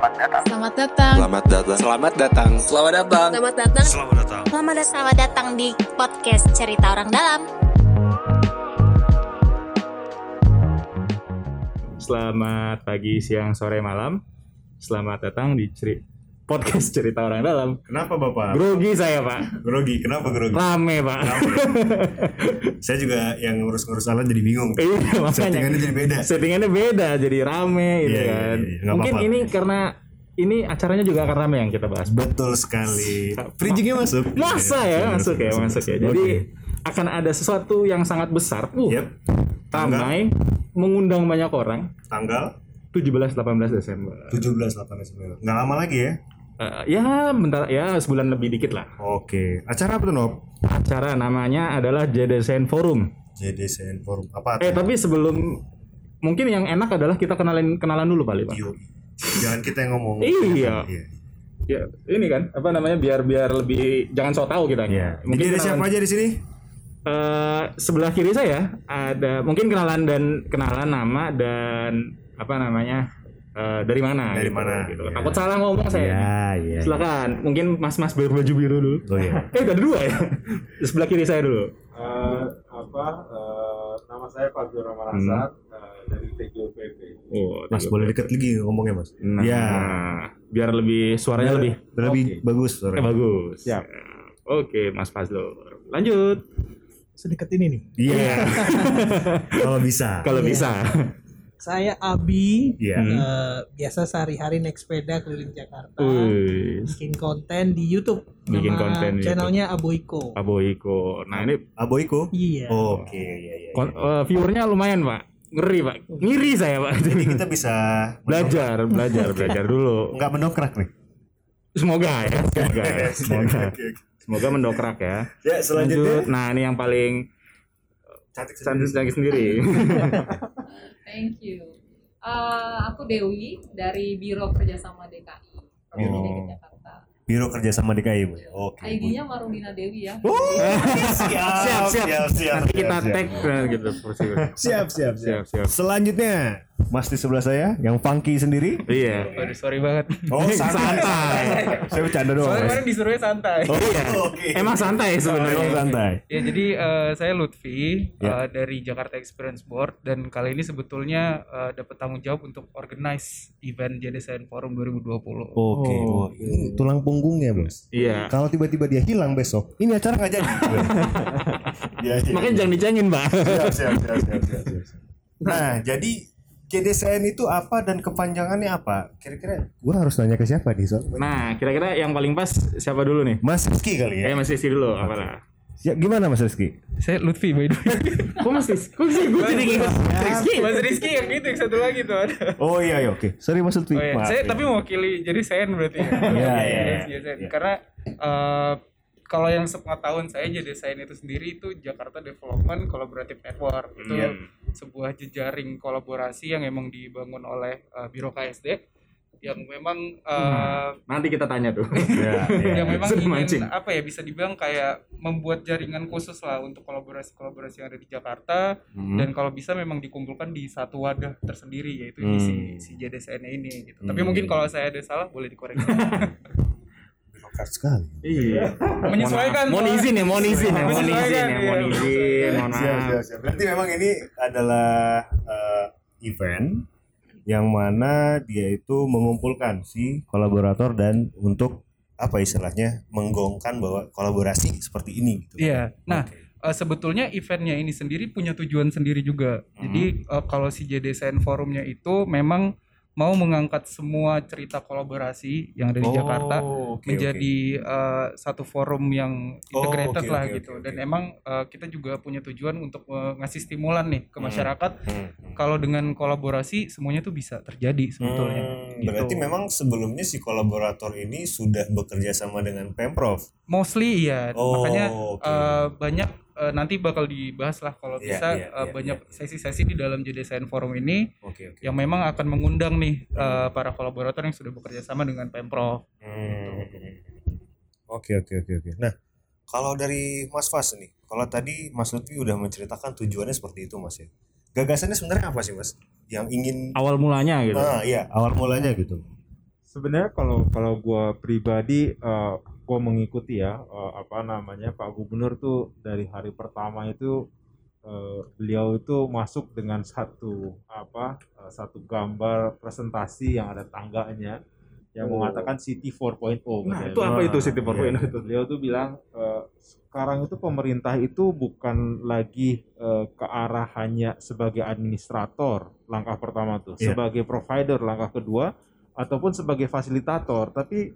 Selamat datang. Selamat datang. Selamat datang. Selamat datang. Selamat datang. Selamat datang. Selamat datang. Selamat datang. Selamat datang di podcast Cerita Orang Dalam. Selamat pagi, siang, sore, malam. Selamat datang di ceri podcast cerita orang dalam. Kenapa Bapak? Grogi saya pak, Grogi, kenapa grogi? rame pak. Saya juga yang ngurus-ngurus alat jadi bingung. Iya makanya. Settingannya jadi beda. Settingannya beda, jadi rame gitu Iya, iya, kan. iya, nggak Mungkin apa-apa. ini karena ini acaranya juga akan rame yang kita bahas. Betul sekali. Bridgingnya masuk. Masa ya, masuk ya, masuk ya. Jadi akan ada sesuatu yang sangat besar. Uh, Yep. ramai, mengundang banyak orang. Tanggal 17-18 Desember. 17 18 Nggak lama lagi ya? Eh, ya bentar ya sebulan lebih dikit lah. Oke. Acara apa tuh Nob? Acara namanya adalah JDSN Forum. JDCN Forum. Apa Eh tapi sebelum mungkin yang enak adalah kita kenalin kenalan dulu kali pak. Jangan kita yang ngomong. Iya. Ya ini kan apa namanya biar biar lebih jangan so tau kita. Iya. Jadi Mungkin ada siapa aja di sini? Eh, sebelah kiri saya ada mungkin kenalan dan kenalan nama dan apa namanya eh, dari mana? Dari gitu, mana, Gitu. iya. Takut salah ngomong saya. iya. Silakan. Mungkin mas-mas berbaju biru dulu. Oh iya. Eh udah ada dua ya. sebelah kiri saya dulu. Eh, apa eh, nama saya Fazlur Ramarasat eh, dari TGOPP. Oh, Mas boleh dekat lagi ngomongnya Mas. Nah, Iya. biar lebih suaranya lebih Biar lebih bagus. eh, bagus. Siap. Oke, Mas Fazlur. Lanjut. sedekat ini nih. Iya. Kalau bisa. Kalau bisa. Saya Abi, Iya. eh, biasa sehari-hari naik sepeda keliling Jakarta, bikin konten di YouTube. Bikin Nama konten di channelnya Aboiko. Aboiko. Nah, ini Aboiko? Iya. Oke, iya iya. kon- eh, viewernya lumayan, Pak. Ngeri, Pak. Ngiri saya, Pak. Jadi kita bisa belajar, belajar, belajar dulu. nggak mendokrak nih. Semoga ya, semoga. ya, semoga. Semoga mendokrak ya. Ya selanjutnya Lanjut. Nah, ini yang paling cantik cantik cantik sendiri. Thank you. Eh, aku Dewi dari Biro Kerjasama DKI Provinsi Oh. DKI Jakarta. Biro kerjasama DKI bu. Oke. ID-nya Marulina Dewi ya. siap, siap, siap. siap, Nanti kita siap, tag eh, gitu. Siap, siap, Siap, siap. Selanjutnya, Mas di sebelah saya, yang funky sendiri. Iya. Waduh, sorry banget. Oh, Santai. Saya bercanda doang. Soalnya kemarin disuruhnya santai. Oh, oke. Emang santai Oh, sebenarnya. emang santai. Ya, jadi eh, saya Lutfi Ya. eh, dari Jakarta Experience Board dan kali ini sebetulnya eh, dapat tanggung jawab untuk organize event JDSN Forum 2020. Oke, Oh. wah, ini tulang punggungnya, Bos. Iya. Kalau tiba-tiba dia hilang besok, ini acara nggak jadi. Iya, iya. Makanya jangan dicengin, Mbak. siap, siap, siap, siap, siap, siap. Nah, jadi JDSN itu apa dan kepanjangannya apa? Kira-kira gua harus nanya ke siapa nih, Sob? Nah, kira-kira yang paling pas siapa dulu nih? Mas Rizky kali ya? Eh, Mas Rizky dulu, apalah. Ya, gimana Mas Rizky? Saya Lutfi by the way. Kok Mas Rizky? Kok sih gue jadi ingat Rizky? Mas Rizky yang itu yang satu lagi tuh ada. Oh iya, iya oke. Sorry Mas Lutfi. Oh, iya. Maaf, Saya ya. tapi mewakili jadi Sen berarti. ya. Iya, iya, iya. Sen. Karena eh, kalau yang sepengetahuan saya jadi Sen itu sendiri itu Jakarta Development Collaborative Network itu Iya. Sebuah jejaring kolaborasi yang emang dibangun oleh eh, Biro KSD yang memang eh, Nanti kita tanya tuh. Iya, iya. yang memang ingin mancing. apa ya bisa dibilang kayak membuat jaringan khusus lah untuk kolaborasi-kolaborasi yang ada di Jakarta Hmm. dan kalau bisa memang dikumpulkan di satu wadah tersendiri yaitu di si, si JDSN ini gitu. Tapi Hmm. mungkin kalau saya ada salah boleh dikoreksi. Sekali. Iya. Menyesuaikan. Mohon izin ya, mohon izin ya, mohon izin ya, iya, mohon izin, mohon Siap, maaf. Berarti memang ini adalah eh, event yang mana dia itu mengumpulkan si kolaborator dan untuk apa istilahnya menggongkan bahwa kolaborasi seperti ini gitu. Iya. Nah, Oke. eh, sebetulnya eventnya ini sendiri punya tujuan sendiri juga. Jadi eh, kalau si JDSN forumnya itu memang mau mengangkat semua cerita kolaborasi yang ada di Oh, Jakarta oke, menjadi eh, satu forum yang Oh, integrated oke, lah oke, gitu. oke, Dan oke. emang eh, kita juga punya tujuan untuk eh, ngasih stimulan nih ke masyarakat. Hmm. Kalau dengan kolaborasi semuanya tuh bisa terjadi sebetulnya. Hmm, Gitu. Berarti memang sebelumnya si kolaborator ini sudah bekerja sama dengan Pemprov. Mostly iya. Oh, Makanya oke. eh, banyak eh, nanti bakal dibahas lah kalau Iya, bisa iya, eh, iya, banyak sesi-sesi di dalam JDSN Forum ini Oke, oke. yang memang akan mengundang nih eh, para kolaborator yang sudah bekerja sama dengan Pemprov. Hmm. Oke oke oke oke. Nah, kalau dari Mas Fas nih, kalau tadi Mas Lutfi udah menceritakan tujuannya seperti itu Mas ya. Gagasannya sebenarnya apa sih Mas? Yang ingin Awal mulanya gitu. Ah iya, awal mulanya gitu. sebenarnya kalau kalau gue pribadi eh, gue mengikuti ya eh, apa namanya Pak Gubernur tuh dari hari pertama itu eh, beliau itu masuk dengan satu apa eh, satu gambar presentasi yang ada tangganya yang Oh. mengatakan City 4.0 Nah, katanya. itu apa itu City 4.0 Iya. itu? beliau tuh bilang eh, sekarang itu pemerintah itu bukan lagi eh, ke arah hanya sebagai administrator langkah pertama tuh Iya. sebagai provider langkah kedua ataupun sebagai fasilitator tapi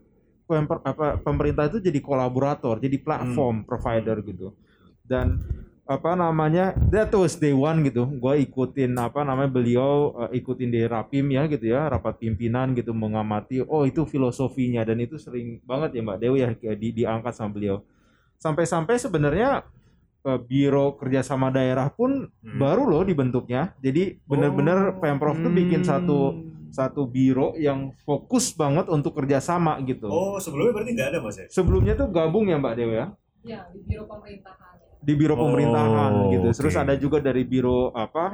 pemerintah itu jadi kolaborator jadi platform provider gitu. Dan apa namanya that was day one gitu. Gue ikutin apa namanya beliau eh, ikutin di rapim ya gitu ya rapat pimpinan gitu mengamati oh itu filosofinya. Dan itu sering banget ya mbak Dewi ya di, diangkat sama beliau. Sampai-sampai sebenarnya eh, biro kerjasama daerah pun Hmm. baru loh dibentuknya. Jadi bener-bener pemprov tuh bikin satu satu biro yang fokus banget untuk kerjasama gitu Oh, sebelumnya berarti nggak ada Mas ya? sebelumnya tuh gabung ya mbak Dewi ya Ya, di biro pemerintahan. di biro Oh, pemerintahan gitu. oke. Terus ada juga dari biro apa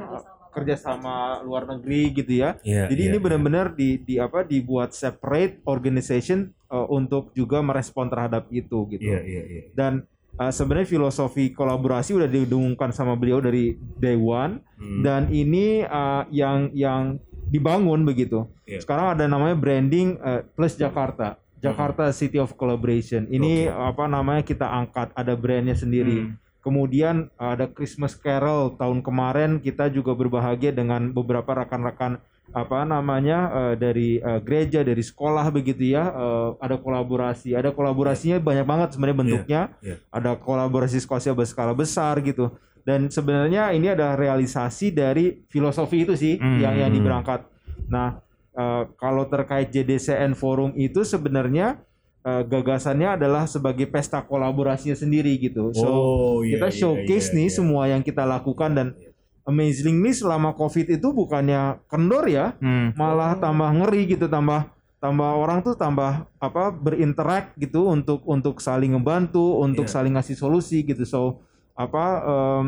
Kerjasama. kerjasama luar negeri gitu ya. Iya. Jadi ini benar-benar di, di apa dibuat separate organization uh, untuk juga merespon terhadap itu gitu. Iya, iya, iya. Dan uh, sebenarnya filosofi kolaborasi udah didengungkan sama beliau dari day one Hmm. dan ini uh, yang yang dibangun begitu. Iya. Sekarang ada namanya branding uh, plus Jakarta. Jakarta City of Collaboration. Ini Oke. apa namanya kita angkat ada brandnya sendiri. Kemudian ada Christmas Carol tahun kemarin kita juga berbahagia dengan beberapa rekan-rekan apa namanya eh, dari eh, gereja dari sekolah begitu ya eh, ada kolaborasi ada kolaborasinya banyak banget sebenarnya bentuknya iya. ada kolaborasi skala berskala besar gitu dan sebenarnya ini ada realisasi dari filosofi itu sih Hmm. yang yang diberangkat nah eh, kalau terkait JDCN forum itu sebenarnya eh, gagasannya adalah sebagai pesta kolaborasinya sendiri gitu so oh, iya, kita iya, showcase iya, nih iya. semua yang kita lakukan dan amazingly selama covid itu bukannya kendor ya Hmm. malah tambah ngeri gitu tambah tambah orang tuh tambah apa berinteract gitu untuk untuk saling ngebantu untuk Iya. saling ngasih solusi gitu so apa em,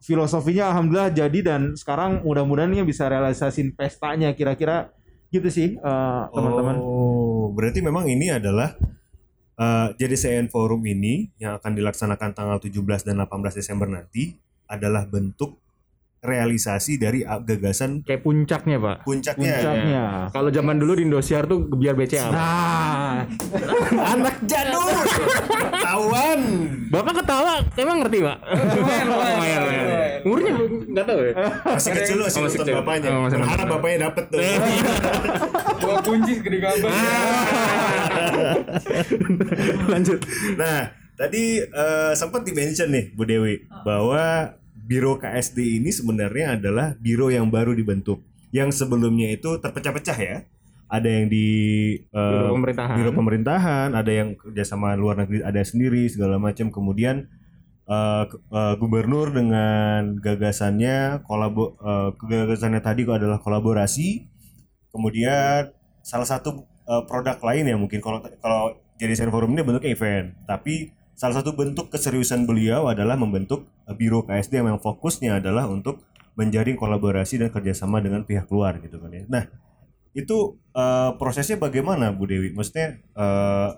filosofinya alhamdulillah jadi dan sekarang mudah-mudahan bisa realisasin pestanya kira-kira gitu sih eh, teman-teman. Oh, berarti memang ini adalah eh, JDCN Forum ini yang akan dilaksanakan tanggal 17 dan 18 Desember nanti adalah bentuk realisasi dari ah, gagasan Kayak puncaknya, Pak. puncaknya. puncaknya Kalau zaman dulu di Indosiar tuh biar BCA. Pak. nah Anak jadul. Tawan. Bapak ketawa, emang ngerti, Pak? Lumayan. Umurnya nggak tahu ya. Masih kecil loh Oh, masih masih nonton kecil. bapaknya. Oh, masih Berharap nonton. bapaknya dapet tuh. Dua kunci gede gambar. Lanjut. Nah, tadi eh, sempat di-mention nih Bu Dewi bahwa Biro KSD ini sebenarnya adalah biro yang baru dibentuk. Yang sebelumnya itu terpecah-pecah ya. Ada yang di eh, Biro pemerintahan. biro pemerintahan, ada yang kerjasama luar negeri ada sendiri segala macam. Kemudian ke- eh, gubernur dengan gagasannya kolabo eh, gagasannya tadi adalah kolaborasi. Kemudian salah satu eh, produk lain ya mungkin kalau kalau jadi Forum ini bentuknya event, tapi salah satu bentuk keseriusan beliau adalah membentuk eh, biro KSD yang fokusnya adalah untuk menjaring kolaborasi dan kerjasama dengan pihak luar gitu kan ya. Nah itu eh, prosesnya bagaimana Bu Dewi? Maksudnya eh,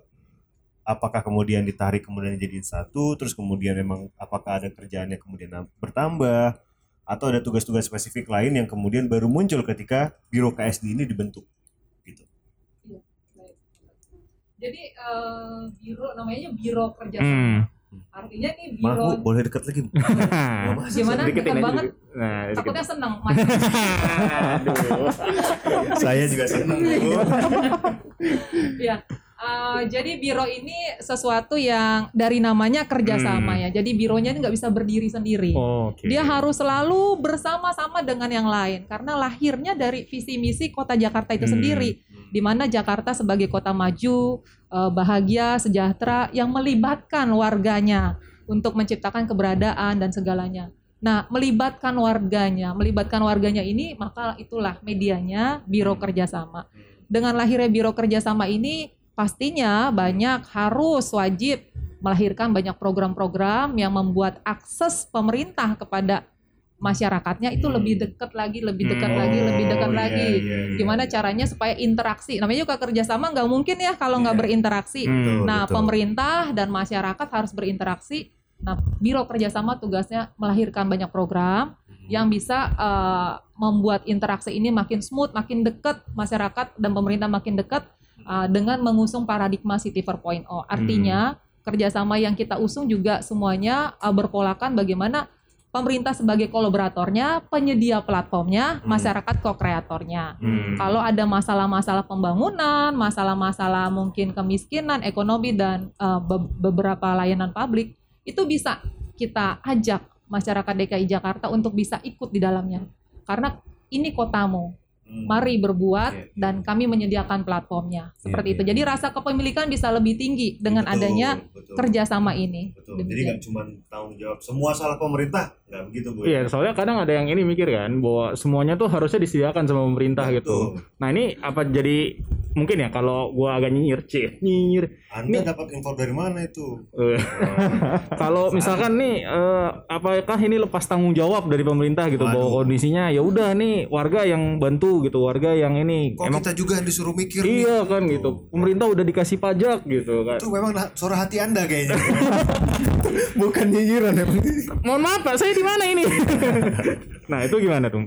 apakah kemudian ditarik kemudian jadi satu, terus kemudian memang apakah ada kerjaannya kemudian bertambah atau ada tugas-tugas spesifik lain yang kemudian baru muncul ketika biro KSD ini dibentuk gitu. Jadi eh, biro namanya biro Hmm. kerjasama. Artinya nih Maaf biro Bu, boleh dekat lagi Bu? gimana Deketin dekat banget dikit. Nah, dikit. takutnya seneng. Saya juga senang Bu. ya eh, jadi biro ini sesuatu yang dari namanya kerjasama Hmm. ya jadi bironya ini nggak bisa berdiri sendiri Oke. dia harus selalu bersama-sama dengan yang lain karena lahirnya dari visi misi kota Jakarta itu Hmm. sendiri di mana Jakarta sebagai kota maju eh, bahagia sejahtera yang melibatkan warganya untuk menciptakan keberadaan dan segalanya Nah, melibatkan warganya, melibatkan warganya ini maka itulah medianya Biro Kerjasama. Dengan lahirnya Biro Kerjasama ini pastinya banyak harus wajib melahirkan banyak program-program yang membuat akses pemerintah kepada masyarakatnya itu Hmm. lebih dekat lagi, lebih dekat Hmm. lagi, lebih dekat Oh, iya, lagi. iya, iya. Gimana caranya supaya interaksi? Namanya juga kerjasama nggak mungkin ya kalau nggak Iya. berinteraksi. Hmm. Nah, betul. pemerintah dan masyarakat harus berinteraksi. Nah, Biro Kerjasama tugasnya melahirkan banyak program yang bisa eh, membuat interaksi ini makin smooth, makin dekat masyarakat dan pemerintah makin dekat eh, dengan mengusung paradigma City 4.0. Artinya kerjasama yang kita usung juga semuanya eh, berpolakan bagaimana pemerintah sebagai kolaboratornya, penyedia platformnya, Hmm. masyarakat co-kreatornya. Hmm. Kalau ada masalah-masalah pembangunan, masalah-masalah mungkin kemiskinan, ekonomi dan uh, be- beberapa layanan publik, itu bisa kita ajak masyarakat DKI Jakarta untuk bisa ikut di dalamnya. Karena ini kotamu. Mari berbuat Iya, iya. dan kami menyediakan platformnya. Seperti Iya, itu. iya. Jadi rasa kepemilikan bisa lebih tinggi dengan Betul, adanya betul. kerjasama ini. Betul. Jadi nggak cuma tanggung jawab semua salah pemerintah, nggak begitu bu. Iya, soalnya kadang ada yang ini mikir kan bahwa semuanya tuh harusnya disediakan sama pemerintah gitu. Betul. Nah ini apa jadi mungkin ya kalau gua agak nyinyir, cie, nyinyir. Anda Ini- dapat info dari mana itu? Eh, kalau misalkan nih eh, apakah ini lepas tanggung jawab dari pemerintah gitu bahwa Waduh. kondisinya ya udah nih warga yang bantu gitu, warga yang ini Kok emang kita juga yang disuruh mikir nih? iya kan gitu. Pemerintah udah dikasih pajak gitu kan. Itu memang suara hati Anda kayaknya. Bukan nyinyiran ya. Mohon maaf Pak, saya di mana ini? nah, itu gimana tuh?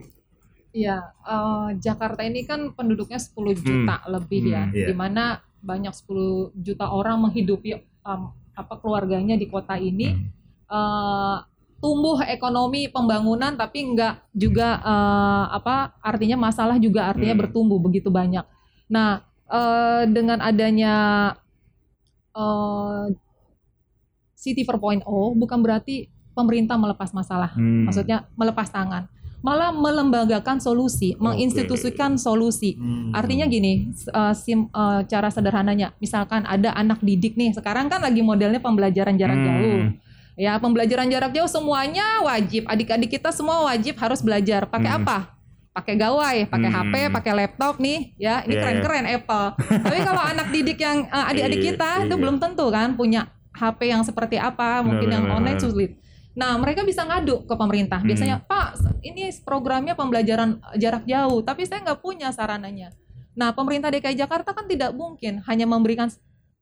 Iya, eh, Jakarta ini kan penduduknya 10 juta lebih ya, Hmm, iya. di mana banyak 10 juta orang menghidupi em, apa keluarganya di kota ini. Eh, tumbuh ekonomi pembangunan tapi enggak juga eh, apa artinya masalah juga artinya Hmm. bertumbuh begitu banyak. Nah, eh, dengan adanya eh, City 4.0 bukan berarti pemerintah melepas masalah Hmm. maksudnya melepas tangan malah melembagakan solusi menginstitusikan solusi Hmm. artinya gini eh, sim- eh, cara sederhananya misalkan ada anak didik nih sekarang kan lagi modelnya pembelajaran jarak Hmm. jauh ya pembelajaran jarak jauh semuanya wajib adik-adik kita semua wajib harus belajar pakai Hmm. apa pakai gawai pakai Hmm. HP pakai laptop nih ya ini keren-keren Apple tapi kalau anak didik yang eh, adik-adik Iya, kita itu iya. belum tentu kan punya HP yang seperti apa mungkin yang online sulit Nah, mereka bisa ngadu ke pemerintah. Hmm. Biasanya, Pak, ini programnya pembelajaran jarak jauh, tapi saya nggak punya sarananya. Nah, pemerintah DKI Jakarta kan tidak mungkin hanya memberikan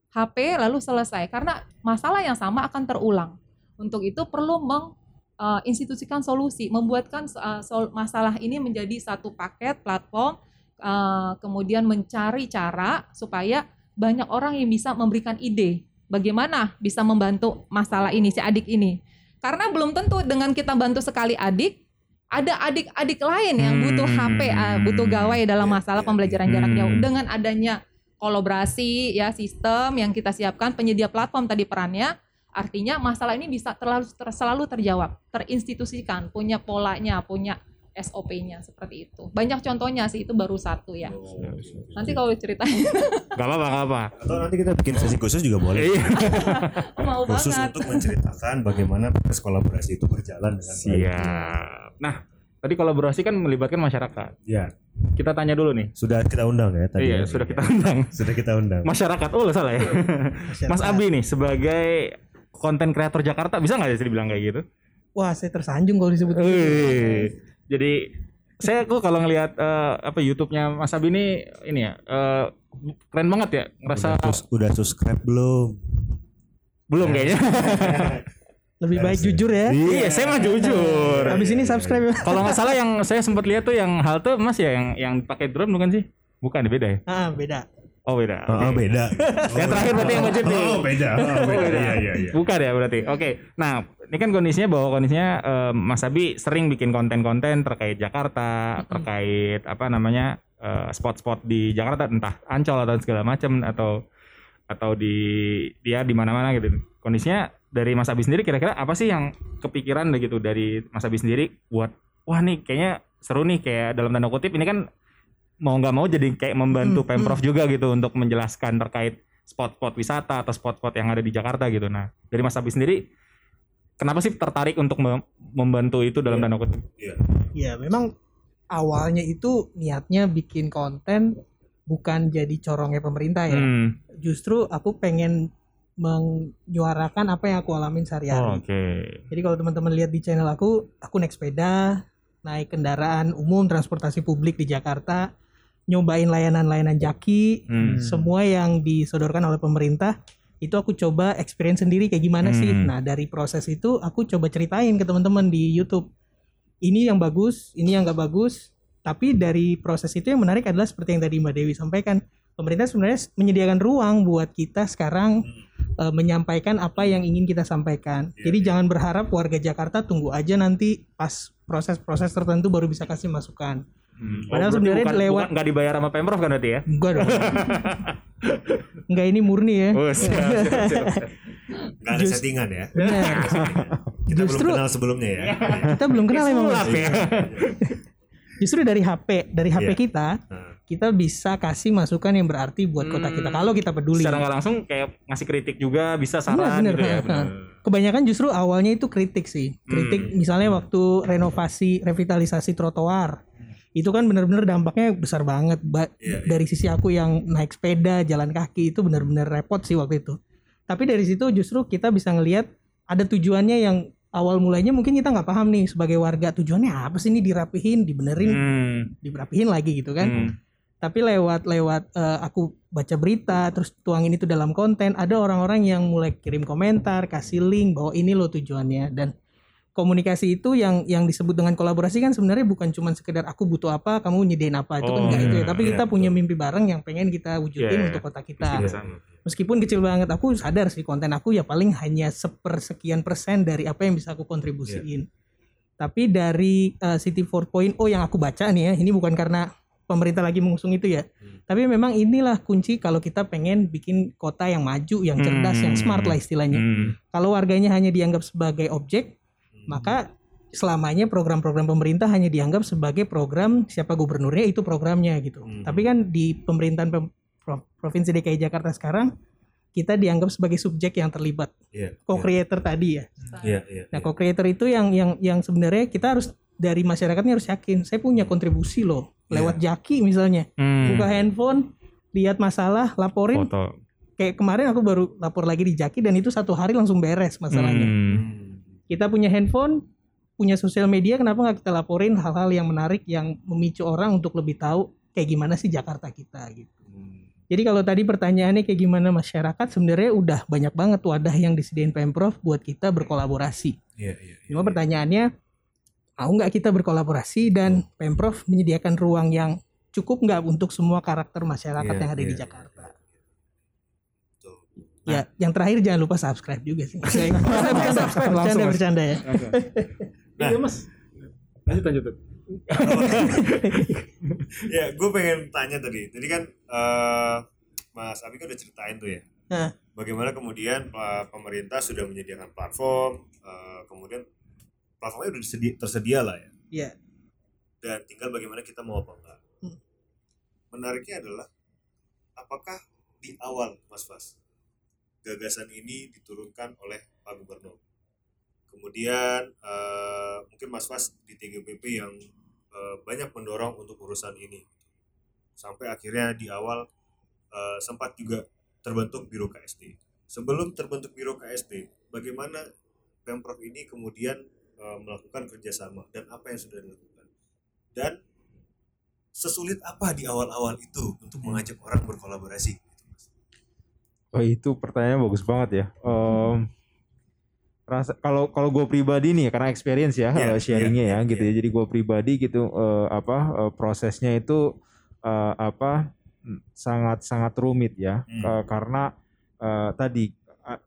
HP lalu selesai, karena masalah yang sama akan terulang. Untuk itu perlu menginstitusikan solusi, membuatkan uh, sol- masalah ini menjadi satu paket platform, uh, kemudian mencari cara supaya banyak orang yang bisa memberikan ide bagaimana bisa membantu masalah ini si adik ini. Karena belum tentu dengan kita bantu sekali adik, ada adik-adik lain yang butuh Hmm. HP, uh, butuh gawai dalam masalah pembelajaran jarak jauh. Hmm. Dengan adanya kolaborasi ya sistem yang kita siapkan penyedia platform tadi perannya, artinya masalah ini bisa terlalu ter- selalu terjawab, terinstitusikan, punya polanya, punya SOP-nya seperti itu. Banyak contohnya sih itu baru satu ya. Nanti kalau ceritanya Gak apa-apa, gak apa. Atau nanti kita bikin sesi khusus juga boleh. Iya. mau Khusus banget. untuk menceritakan bagaimana proses kolaborasi itu berjalan dengan baik. Siap. Nah, tadi kolaborasi kan melibatkan masyarakat. Ya, Kita tanya dulu nih. sudah kita undang ya tadi. iya, ya. sudah kita undang. Sudah kita undang. Masyarakat, oh salah ya. Mas Abi nih sebagai konten kreator Jakarta bisa nggak sih dibilang kayak gitu? Wah, saya tersanjung kalau disebut gitu. Eh, jadi saya kok kalau ngelihat eh, apa YouTube-nya Mas Abi ini ini ya eh, keren banget ya ngerasa Udah, sus- udah subscribe belum? belum kayaknya. Lebih baik jujur ya. iya, saya mah jujur. Habis ini subscribe ya. Kalau nggak salah yang saya sempat lihat tuh yang halte Mas ya yang yang pakai drone bukan sih? Bukan beda ya? Ah, beda. Oh beda. Oh, Oke. beda. Yang terakhir berarti yang budget nih. Oh, beda. Oh, Oh, beda. beda. Iya, iya, iya. Bukan ya berarti. Oke. Nah, ini kan kondisinya bahwa kondisinya eh, Mas Abi sering bikin konten-konten terkait Jakarta, terkait apa namanya eh, spot-spot di Jakarta, entah Ancol atau segala macam atau atau di dia di mana-mana gitu. Kondisinya dari Mas Abi sendiri kira-kira apa sih yang kepikiran gitu dari Mas Abi sendiri buat wah nih kayaknya seru nih kayak dalam tanda kutip ini kan mau nggak mau jadi kayak membantu Hmm, pemprov juga gitu untuk menjelaskan terkait spot-spot wisata atau spot-spot yang ada di Jakarta gitu. Nah, dari Mas Abi sendiri, kenapa sih tertarik untuk mem- membantu itu dalam Iya. tanda kutip? Ya, memang awalnya itu niatnya bikin konten bukan jadi corongnya pemerintah ya. Hmm, Justru aku pengen menyuarakan apa yang aku alamin Oh, sehari-hari. Oke. Jadi kalau teman-teman lihat di channel aku, aku naik sepeda, naik kendaraan umum, transportasi publik di Jakarta, nyobain layanan-layanan jaki, Hmm. semua yang disodorkan oleh pemerintah, itu aku coba experience sendiri kayak gimana sih. Hmm. Nah dari proses itu aku coba ceritain ke teman-teman di YouTube. Ini yang bagus, ini yang nggak bagus. Tapi dari proses itu yang menarik adalah seperti yang tadi Mbak Dewi sampaikan, pemerintah sebenarnya menyediakan ruang buat kita sekarang eh, menyampaikan apa yang ingin kita sampaikan. Iya, Jadi iya. jangan berharap warga Jakarta tunggu aja nanti pas proses-proses tertentu baru bisa kasih masukan. Hmm. Padahal berarti sebenarnya bukan, lewat- bukan nggak dibayar sama pemprov kan berarti ya? Enggak dong. Enggak ini murni ya. Oh, siap, siap, siap, siap. Nggak ada Just- settingan ya. Benar. Kita Justru- belum kenal sebelumnya ya. Kita belum kenal emang. Sulap Mas. ya. Justru dari HP, dari HP Iya. kita, kita bisa kasih masukan yang berarti buat kota kita kalau kita peduli. Secara nggak langsung kayak ngasih kritik juga bisa saran Iya, bener. gitu ya. Bener. Kebanyakan justru awalnya itu kritik sih. Kritik misalnya waktu renovasi, revitalisasi trotoar. Itu kan bener-bener dampaknya besar banget. Ba- Iya, iya. Dari sisi aku yang naik sepeda, jalan kaki itu bener-bener repot sih waktu itu. Tapi dari situ justru kita bisa ngelihat ada tujuannya yang awal mulainya mungkin kita nggak paham nih sebagai warga tujuannya apa sih ini dirapihin, dibenerin, Hmm. dirapihin lagi gitu kan. Hmm. Tapi lewat lewat eh, aku baca berita terus tuangin itu dalam konten, ada orang-orang yang mulai kirim komentar, kasih link bahwa ini loh tujuannya dan komunikasi itu yang yang disebut dengan kolaborasi kan sebenarnya bukan cuma sekedar aku butuh apa, kamu nyediain apa itu kan Oh, enggak itu ya, iya, tapi iya, kita punya mimpi bareng yang pengen kita wujudin Iya, untuk kota kita. Visi bersama. Meskipun kecil banget, aku sadar sih konten aku ya paling hanya sepersekian persen dari apa yang bisa aku kontribusiin. Tapi dari uh, City 4.0 yang aku baca nih ya, ini bukan karena pemerintah lagi mengusung itu ya. Tapi memang inilah kunci kalau kita pengen bikin kota yang maju, yang cerdas, Hmm. yang smart lah istilahnya. Hmm. Kalau warganya hanya dianggap sebagai objek, maka selamanya program-program pemerintah hanya dianggap sebagai program siapa gubernurnya itu programnya gitu. Hmm. Tapi kan di pemerintahan pem- Pro- Provinsi DKI Jakarta sekarang kita dianggap sebagai subjek yang terlibat, Iya. co-creator tadi ya. Iya, iya. Nah, co-creator itu yang yang yang sebenarnya kita harus dari masyarakatnya harus yakin, saya punya kontribusi loh lewat jaki misalnya. Hmm. Buka handphone, lihat masalah, laporin. Foto. Kayak kemarin aku baru lapor lagi di jaki dan itu satu hari langsung beres masalahnya Hmm. Kita punya handphone, punya sosial media, kenapa nggak kita laporin hal-hal yang menarik yang memicu orang untuk lebih tahu kayak gimana sih Jakarta kita gitu. Jadi kalau tadi pertanyaannya kayak gimana masyarakat, sebenarnya udah banyak banget wadah yang disediain Pemprov buat kita berkolaborasi. Iya, iya. iya. Cuma pertanyaannya, mau nggak kita berkolaborasi dan Pemprov menyediakan ruang yang cukup nggak untuk semua karakter masyarakat Iya, yang ada di iya, Jakarta? Ya, yang terakhir jangan lupa subscribe juga sih. Bercanda, bercanda, Subscribe langsung, bercanda, bercanda ya. Nah. Iya mas. Lanjut lanjut. ya, gue pengen tanya tadi. Tadi kan eh, Mas Abi kan udah ceritain tuh ya. Nah. Bagaimana kemudian eh, pemerintah sudah menyediakan platform, eh, kemudian platformnya udah disedi- tersedia lah ya. Iya. Dan tinggal bagaimana kita mau apa enggak. Hmm. Menariknya adalah apakah di awal Mas Fas gagasan ini diturunkan oleh Pak Gubernur. Kemudian eh, mungkin Mas Fas di TGPP yang eh, banyak mendorong untuk urusan ini. Sampai akhirnya di awal eh, sempat juga terbentuk Biro KSD. Sebelum terbentuk Biro KSD, bagaimana Pemprov ini kemudian eh, melakukan kerjasama dan apa yang sudah dilakukan? Dan sesulit apa di awal-awal itu untuk mengajak orang berkolaborasi? Oh itu pertanyaannya bagus banget ya. Em, rasa kalau kalau gue pribadi nih karena experience ya Iya, eh, sharingnya iya, ya iya, gitu ya. Jadi gue pribadi gitu eh, apa eh, prosesnya itu eh, apa sangat sangat rumit ya Hmm. Ka- karena eh, tadi eh,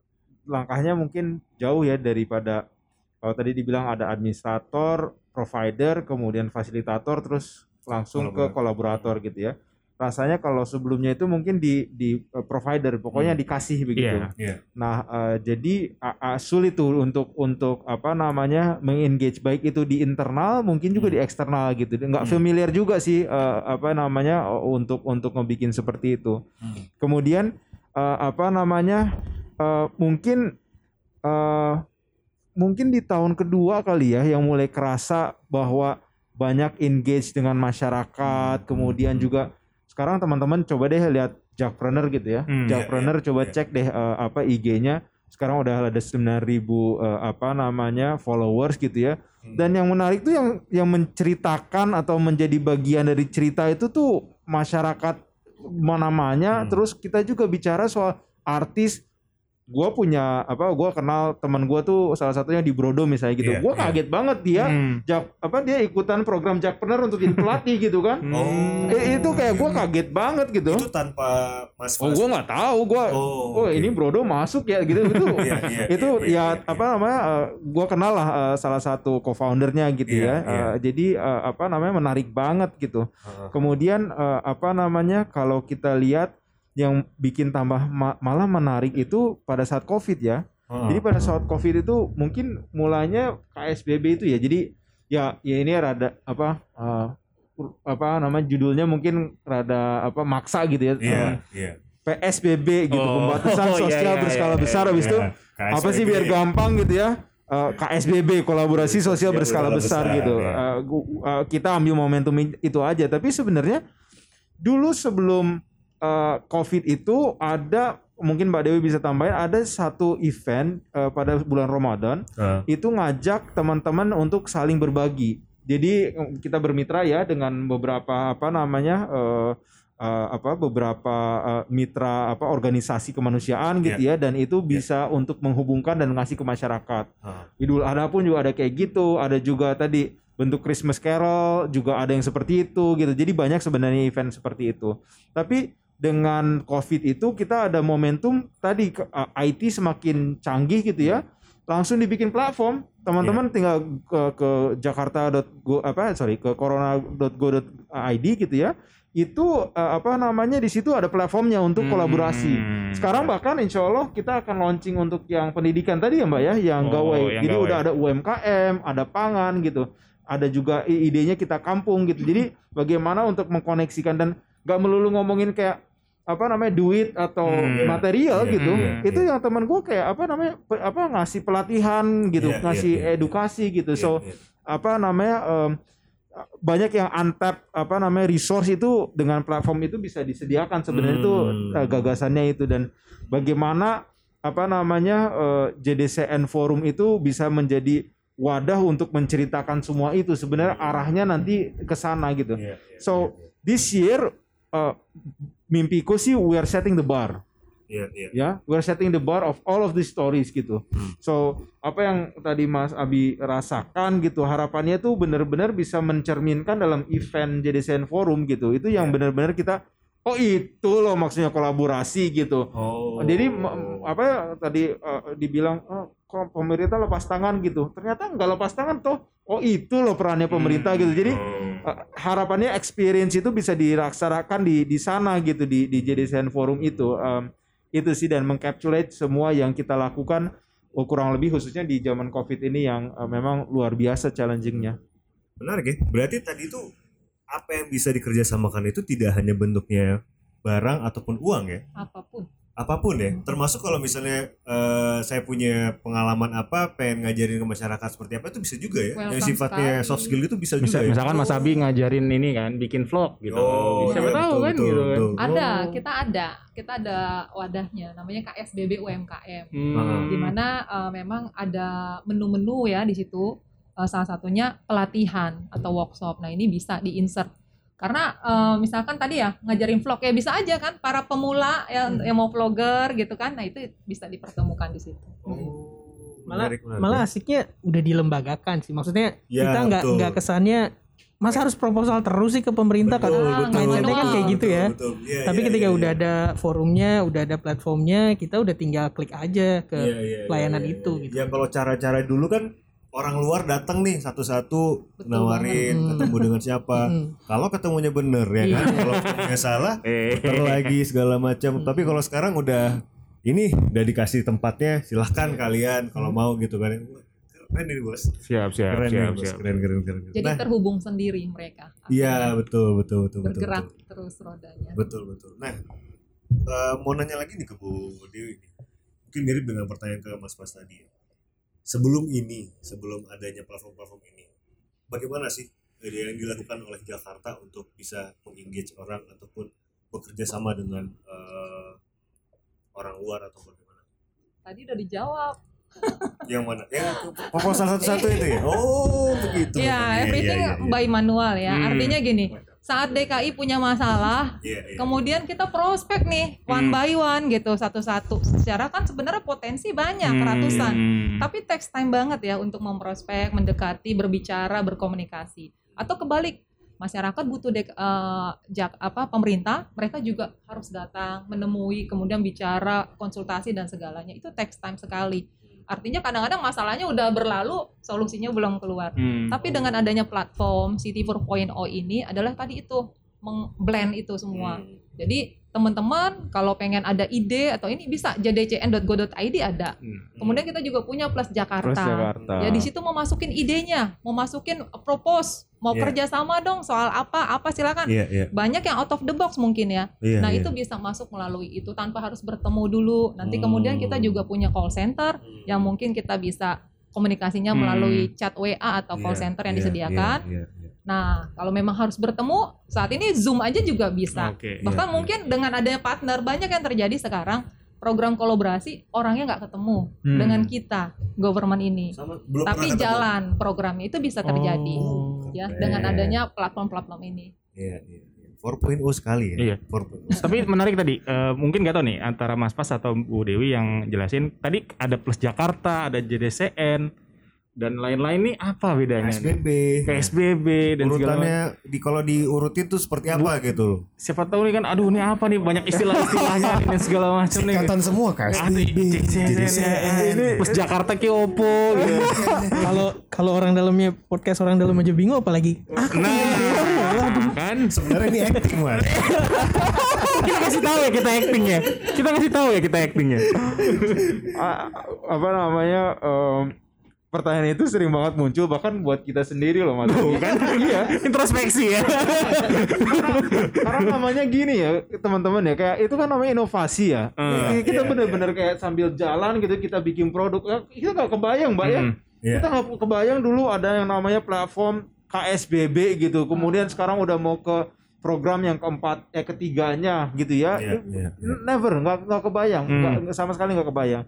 langkahnya mungkin jauh ya daripada kalau tadi dibilang ada administrator, provider, kemudian fasilitator, terus langsung ke kolaborator gitu ya. Rasanya kalau sebelumnya itu mungkin di di eh, provider, pokoknya Hmm. dikasih begitu. Iya. Iya. Nah, eh, jadi a- a- sulit tuh untuk untuk apa namanya mengengage baik itu di internal, mungkin juga di eksternal gitu. Nggak Hmm. familiar juga sih eh, apa namanya untuk untuk ngebikin seperti itu. Hmm. Kemudian eh, apa namanya eh, mungkin eh, mungkin di tahun kedua kali ya yang mulai kerasa bahwa banyak engage dengan masyarakat, kemudian juga sekarang teman-teman coba deh lihat Jackpreneur gitu ya. Hmm. Jackpreneur Iya, iya, coba iya. cek deh eh, apa IG-nya. Sekarang udah ada 9000 eh, apa namanya followers gitu ya. Hmm. Dan yang menarik tuh yang yang menceritakan atau menjadi bagian dari cerita itu tuh masyarakat mana-namanya. Hmm. Terus kita juga bicara soal artis. Gua punya apa? Gua kenal teman gua tuh salah satunya di Brodo misalnya gitu. Iya, gua iya. kaget banget dia Hmm. Jak- apa dia ikutan program Jackpreneur untuk jadi pelatih gitu kan. Oh. Eh, itu kayak gua kaget banget gitu. Itu tanpa Mas Oh, Fas. gua nggak tahu, gua Oh, oh, ini Brodo masuk ya gitu gitu. Iya, iya, itu iya, iya, ya iya. apa namanya? eh, gua kenal lah eh, salah satu co-foundernya gitu Iya, ya. Eh, jadi eh, apa namanya menarik banget gitu. Heeh. Kemudian eh, apa namanya? Kalau kita lihat yang bikin tambah ma- malah menarik itu pada saat Covid ya. Heeh. Jadi pada saat Covid itu mungkin mulanya KSBB itu ya. Jadi ya ya ini rada apa eh, apa namanya judulnya mungkin rada apa maksa gitu ya. Iya, Eh, iya. PSBB gitu Oh, pembatasan iya, sosial iya, berskala iya, besar iya, habis itu iya. apa sih biar gampang gitu ya Eh, KSBB kolaborasi sosial Sosial berskala besar besar, gitu ya. Kita ambil momentum itu aja tapi sebenarnya dulu sebelum eh, COVID itu ada mungkin Mbak Dewi bisa tambahin ada satu event eh, pada bulan Ramadan Heeh. itu ngajak teman-teman untuk saling berbagi. Jadi kita bermitra ya dengan beberapa apa namanya eh, eh, apa beberapa eh, mitra apa organisasi kemanusiaan gitu ya dan itu bisa untuk menghubungkan dan ngasih ke masyarakat. Heeh. Idul Adha pun juga ada kayak gitu, ada juga tadi bentuk Christmas Carol juga ada yang seperti itu gitu. Jadi banyak sebenarnya event seperti itu. Tapi dengan COVID itu kita ada momentum tadi uh, IT semakin canggih gitu ya. Langsung dibikin platform, teman-teman tinggal ke, ke jakarta.go apa sorry ke corona.go.id gitu ya. Itu uh, apa namanya di situ ada platformnya untuk kolaborasi. Hmm. Sekarang bahkan insya Allah kita akan launching untuk yang pendidikan tadi ya Mbak ya, yang Oh, gawai. yang Jadi gawai. udah ada UMKM, ada pangan gitu. Ada juga idenya kita kampung gitu. Jadi bagaimana untuk mengkoneksikan dan nggak melulu ngomongin kayak apa namanya duit atau Hmm, material iya, gitu. iya, Itu yang teman gue kayak apa namanya apa ngasih pelatihan gitu, Iya, ngasih iya, iya. edukasi gitu. Iya, So iya. apa namanya em, banyak yang untap apa namanya resource itu dengan platform itu bisa disediakan sebenarnya itu Hmm. eh, gagasannya itu dan bagaimana apa namanya eh, JDCN forum itu bisa menjadi wadah untuk menceritakan semua itu sebenarnya arahnya nanti ke sana gitu. Iya, iya, So this year eh, mimpiku sih we are setting the bar iya, iya. ya we're setting the bar of all of these stories gitu Hmm. so apa yang tadi Mas Abi rasakan gitu harapannya tuh benar-benar bisa mencerminkan dalam event JDCN Forum gitu itu yang Ya. benar-benar kita oh itu loh maksudnya kolaborasi gitu Oh. jadi apa ya tadi eh, dibilang oh, pemerintah lepas tangan gitu ternyata nggak lepas tangan toh oh itu loh perannya pemerintah gitu. Jadi eh, harapannya experience itu bisa dilaksanakan di di sana gitu di di JDCN Forum itu. Em, itu sih dan mengcapsulate semua yang kita lakukan oh, kurang lebih khususnya di zaman covid ini yang eh, memang luar biasa challengingnya. Menarik ya. Berarti tadi itu apa yang bisa dikerjasamakan itu tidak hanya bentuknya barang ataupun uang ya. apa pun Apa pun ya. Termasuk kalau misalnya eh, saya punya pengalaman apa pengen ngajarin ke masyarakat seperti apa itu bisa juga ya. yang Welcome sifatnya sekali. soft skill itu bisa, Bisa, juga ya. misalkan Mas Abi ngajarin ini kan, bikin vlog gitu. Oh, Siapa iya, tahu betul, kan betul, gitu kan. betul. ada Oh. kita ada kita ada wadahnya namanya KSBB UMKM Hmm. di mana eh, memang ada menu-menu ya di situ Eh, salah satunya pelatihan atau workshop nah ini bisa di-insert karena eh, misalkan tadi ya ngajarin vlog ya bisa aja kan para pemula yang yang mau vlogger gitu kan nah itu bisa dipertemukan di situ Oh, malah menarik, menarik. malah asiknya udah dilembagakan sih maksudnya Ya, kita nggak nggak kesannya mas harus proposal terus sih ke pemerintah Betul, karena betul, mindsetnya kan kayak gitu ya Betul, betul. Iya, tapi iya, ketika iya, udah iya. ada forumnya udah ada platformnya kita udah tinggal klik aja ke Iya, iya, pelayanan iya, itu iya. gitu. Ya kalau cara-cara dulu kan orang luar datang nih satu-satu nawarin banget. ketemu dengan siapa. Hmm. Kalau ketemunya bener ya kan. Iya. Kalau ketemunya salah Eh. muter lagi segala macam. Hmm. Tapi kalau sekarang udah ini udah dikasih tempatnya silahkan kalian kalau mau gitu kan. Keren ini bos. Siap, siap, Keren siap, nih bos. siap. Keren keren keren. keren. jadi Nah, terhubung sendiri mereka iya betul betul betul betul. bergerak betul. terus rodanya Betul betul. Nah, eh, mau nanya lagi nih ke Bu Dewi. Mungkin mirip dengan pertanyaan ke Mas Pas tadi. ya. Sebelum ini, sebelum adanya platform-platform ini, bagaimana sih yang dilakukan oleh Jakarta untuk bisa mengengage orang ataupun bekerja sama dengan eh, orang luar atau bagaimana? Tadi udah dijawab. Yang mana? Yang proposal satu-satu itu ya? Oh, begitu. Ya, Iya, everything iya, iya. by manual ya. Hmm. Artinya gini, saat DKI punya masalah, Iya, iya. kemudian kita prospek nih one Hmm. by one gitu satu-satu. Secara kan sebenarnya potensi banyak ratusan. Hmm. Tapi text time banget ya untuk memprospek, mendekati, berbicara, berkomunikasi. Atau kebalik, masyarakat butuh dek, eh, jak, apa pemerintah, mereka juga harus datang, menemui, kemudian bicara, konsultasi dan segalanya. Itu text time sekali. Artinya kadang-kadang masalahnya udah berlalu, solusinya belum keluar. Hmm. Tapi dengan adanya platform City 4.0 ini adalah tadi itu mengblend itu semua. Hmm. Jadi teman-teman kalau pengen ada ide atau ini bisa jdcn.go.id ada. Hmm. Kemudian kita juga punya Plus Jakarta. Plus Jakarta. Ya di situ mau masukin idenya, mau masukin propose, mau Iya. kerja sama dong soal apa apa silakan. Iya, iya. Banyak yang out of the box mungkin ya. Iya, nah iya. itu bisa masuk melalui itu tanpa harus bertemu dulu. Nanti Hmm. kemudian kita juga punya call center yang mungkin kita bisa komunikasinya Hmm. melalui chat WA atau call Iya, center yang iya, disediakan. iya, iya. Nah, kalau memang harus bertemu, saat ini Zoom aja juga bisa. Oke. Bahkan iya. mungkin dengan adanya partner banyak yang terjadi sekarang program kolaborasi orangnya nggak ketemu Hmm. dengan kita government ini. Sama belum Tapi pernah ketemu. jalan programnya itu bisa terjadi Oh, ya keren. dengan adanya platform-platform ini. Iya, iya. iya. 4.0 sekali ya. Iya. 4.0. Tapi menarik tadi, eh, mungkin gak tau nih antara Mas Pas atau Bu Dewi yang jelasin tadi ada Plus Jakarta, ada JDCN dan lain-lain nih apa bedanya? nih? PSBB. PSBB dan. Urutannya di kalau diurutin tuh seperti apa gitu. Siapa tahu nih kan, aduh ini apa nih banyak istilah-istilahnya dan segala macam nih. Singkatan semua JDCN. ini Plus Jakarta ki opo gitu. Kalau kalau orang dalamnya podcast orang dalam aja bingung apalagi Nah, kan Sebenarnya ini acting, Mas. kita kasih tahu ya kita actingnya. Kita kasih tahu ya kita actingnya. Apa namanya pertanyaan itu sering banget muncul bahkan buat kita sendiri loh mas Kan iya, introspeksi ya. karena namanya gini ya teman-teman ya kayak itu kan namanya inovasi ya Hmm. Kita- kita Iya, bener-bener kayak sambil jalan gitu kita bikin produk Ya, kita nggak kebayang mbak ya Hmm. Iya. kita nggak kebayang dulu ada yang namanya platform KSBB gitu kemudian sekarang udah mau ke program yang keempat eh ketiganya gitu ya Iya, iya, iya. never nggak nggak kebayang Hmm. nggak- nggak- sama sekali nggak kebayang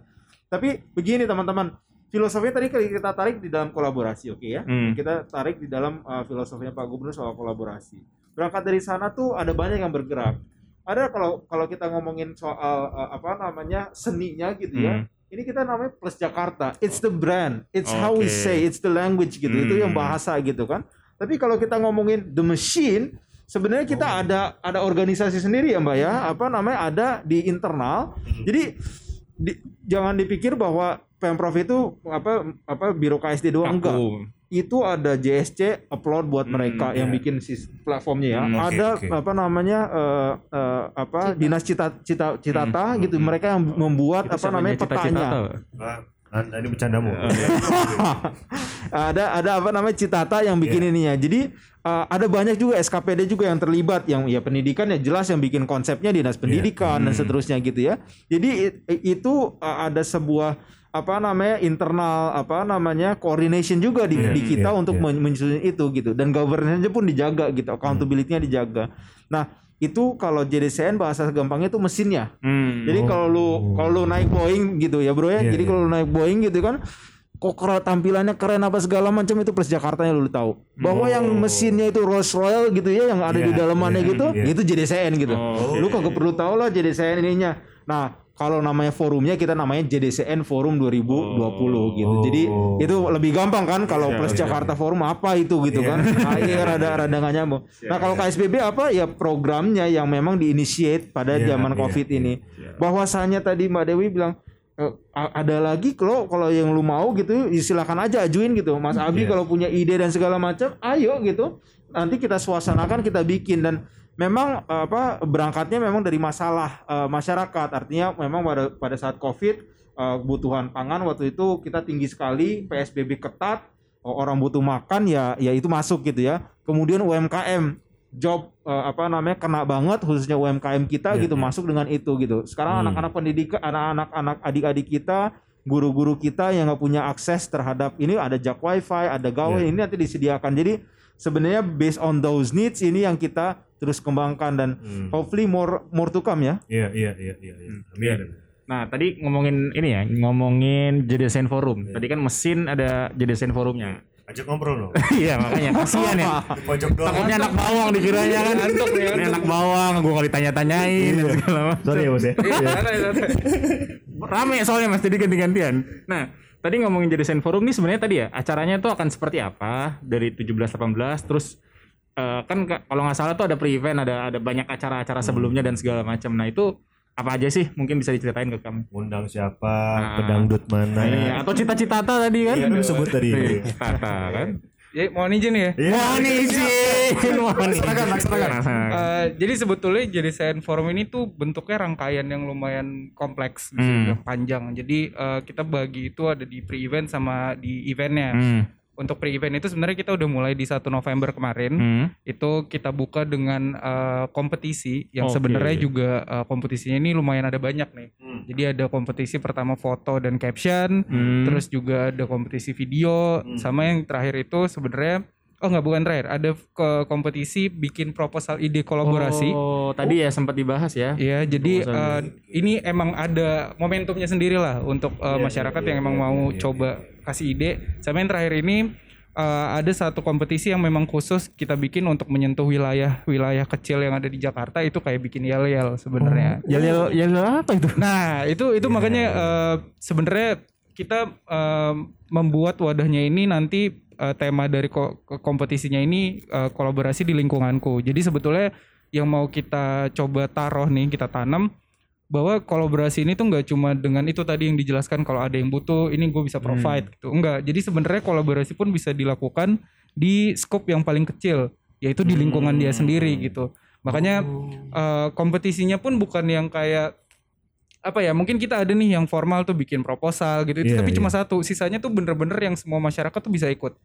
tapi begini teman-teman filosofinya tadi kita tarik di dalam kolaborasi oke ya? Hmm. kita tarik di dalam uh, filosofinya Pak Gubernur soal kolaborasi. Berangkat dari sana tuh ada banyak yang bergerak. Ada kalau kalau kita ngomongin soal uh, apa namanya seninya gitu ya Hmm. ini kita namanya plus Jakarta. It's the brand. It's how we say it's the language gitu. Itu yang Hmm. bahasa gitu kan. Tapi kalau kita ngomongin the machine sebenarnya kita Oh. ada ada organisasi sendiri ya mbak ya. Apa namanya ada di internal. Jadi di- jangan dipikir bahwa pemprov itu apa apa biro KSD doang enggak itu ada JSC upload buat Hmm, mereka yang iya. bikin sis platformnya ya. Hmm, oke, ada oke. apa namanya eh, eh, apa Cita. dinas cita cita citata Hmm, gitu hmm. mereka yang membuat apa namanya cita-cita petanya. tuh? Ah, Anda ini bercandamu. ada ada apa namanya citata yang bikin Iya. ininya. Jadi eh, ada banyak juga SKPD juga yang terlibat yang ya pendidikan ya jelas yang bikin konsepnya dinas pendidikan dan Hmm. seterusnya gitu ya. Jadi itu eh, ada sebuah apa namanya internal apa namanya coordination juga di, Iya, di kita iya, untuk iya. men- menyusun itu gitu dan governance pun dijaga gitu accountability-nya dijaga. Nah itu kalau JDCN bahasa gampangnya itu mesinnya. Hmm. Jadi kalau lu kalau lu naik Boeing gitu ya bro ya. Iya, Jadi iya. kalau lu naik Boeing gitu kan kok tampilannya keren apa segala macam itu plus Jakartanya lu tahu. Bahwa yang mesinnya itu Rolls Royce gitu ya yang ada di Iya, dalamannya iya, gitu, iya. itu JDCN gitu. Oh, lu kagak perlu tahu lah JDCN ininya. Nah, kalau namanya forumnya kita namanya JDCN Forum 2020 gitu. Jadi Oh. itu lebih gampang kan kalau Iya, plus iya, Jakarta Forum apa itu gitu Iya. kan. Nah, ini rada rada nggak nyambung. Nah, kalau KSBB apa ya programnya yang memang diinitiate pada Iya, zaman iya, Covid iya, ini. iya. Bahwasanya tadi Mbak Dewi bilang "Eh, a- ada lagi kalau kalau yang lu mau gitu ya silakan aja ajuin gitu. Mas Abi Iya. kalau punya ide dan segala macam, ayo gitu. Nanti kita suasanakan, kita bikin dan memang apa berangkatnya memang dari masalah eh, masyarakat. Artinya memang pada pada saat Covid eh, kebutuhan pangan waktu itu kita tinggi sekali, PSBB ketat, orang butuh makan ya ya itu masuk gitu ya. Kemudian UMKM job eh, apa namanya kena banget khususnya UMKM kita Iya, gitu iya. masuk dengan itu gitu. Sekarang Hmm. anak-anak pendidikan, anak-anak anak adik-adik kita, guru-guru kita yang nggak punya akses terhadap ini ada jak wifi, ada gawe Iya. ini nanti disediakan. Jadi sebenarnya based on those needs ini yang kita terus kembangkan dan Hmm. hopefully more more to come ya. Iya, iya, iya, iya. iya. Amin. Nah, tadi ngomongin ini ya, ngomongin JDSN Forum. Iya. Tadi kan mesin ada JDSN Forumnya. Ajak ngobrol dong. Iya, makanya kasihan ya. Pojok doang. Takutnya anak bawang dikiranya kan. Ini anak bawang, gua kalau ditanya-tanyain dan segala macam. Sorry ya, Bos ya. Rame soalnya Mas, jadi ganti-gantian. Nah, tadi ngomongin JDSN Forum nih sebenarnya tadi ya, acaranya tuh akan seperti apa dari 17 18 terus eh, kan ka- kalau nggak salah tuh ada pre-event, ada ada banyak acara-acara sebelumnya dan segala macam. Nah, itu apa aja sih mungkin bisa diceritain ke kami? Undang siapa, Nah. pedangdut mana. Iya, atau cita-cita tadi kan? Iya, udah sebut tadi. Iya, Cita-cita kan. Ya, mohon izin ya. Iya. Mohon izin, mohon Laksanakan, laksanakan. Laksanakan. Eh, jadi sebetulnya jadi Science Forum ini tuh bentuknya rangkaian yang lumayan kompleks, Hmm. panjang. Jadi eh, kita bagi itu ada di pre-event sama di eventnya. Hmm. Untuk pre-event itu sebenarnya kita udah mulai di 1 November kemarin. Hmm. Itu kita buka dengan eh, kompetisi yang Oke. sebenarnya juga eh, kompetisinya ini lumayan ada banyak nih. Hmm. Jadi ada kompetisi pertama foto dan caption, Hmm. terus juga ada kompetisi video, Hmm. sama yang terakhir itu sebenarnya oh nggak bukan terakhir, ada ke kompetisi bikin proposal ide kolaborasi. Oh, tadi ya sempat dibahas ya. Iya, jadi Proposal eh, ini emang ada momentumnya sendiri lah untuk eh, Iya, masyarakat iya, yang iya, emang iya, mau iya, coba kasih ide. Sama yang terakhir ini eh, ada satu kompetisi yang memang khusus kita bikin untuk menyentuh wilayah-wilayah kecil yang ada di Jakarta itu kayak bikin yel-yel sebenarnya. Yel yel apa itu? Nah, itu itu makanya eh, sebenarnya kita eh, membuat wadahnya ini nanti eh, tema dari ko- ko- kompetisinya ini eh, kolaborasi di lingkunganku. Jadi sebetulnya yang mau kita coba taruh nih, kita tanam bahwa kolaborasi ini tuh nggak cuma dengan itu tadi yang dijelaskan kalau ada yang butuh ini gue bisa provide gitu. Enggak jadi sebenarnya kolaborasi pun bisa dilakukan di scope yang paling kecil yaitu di lingkungan dia sendiri gitu. Makanya eh, kompetisinya pun bukan yang kayak apa ya mungkin kita ada nih yang formal tuh bikin proposal gitu itu Iya, tapi iya. cuma satu sisanya tuh bener-bener yang semua masyarakat tuh bisa ikut.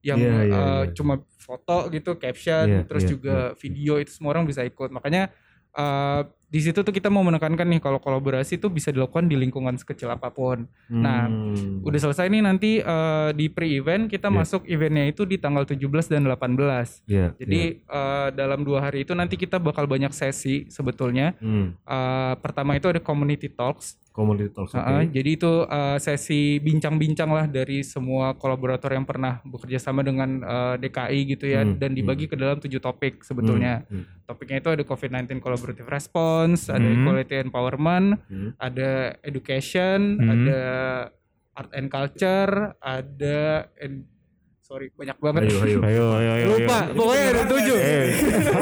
Yang Iya, iya, eh, iya. cuma foto gitu caption Iya, terus iya, juga video itu semua orang bisa ikut. Makanya eh, di situ tuh kita mau menekankan nih kalau kolaborasi tuh bisa dilakukan di lingkungan sekecil apa pun Nah, Hmm. udah selesai nih nanti eh, di pre-event kita Iya. masuk eventnya itu di tanggal 17 dan 18 Iya, jadi eh, dalam dua hari itu nanti kita bakal banyak sesi sebetulnya iya. Hmm. Eh, pertama itu ada community talks. Community talks. Heeh, jadi itu eh, sesi bincang-bincang lah dari semua kolaborator yang pernah bekerja sama dengan eh, DKI gitu ya Hmm, dan dibagi ke dalam tujuh topik sebetulnya. Hmm, Topiknya itu ada COVID-19 collaborative response, ada Hmm. equality empowerment, Hmm. ada education, Hmm. ada art and culture, ada sorry banyak banget. Ayo, ayo. Ayo, ayo, ayo. Lupa, ayo. pokoknya ada tujuh. Eh,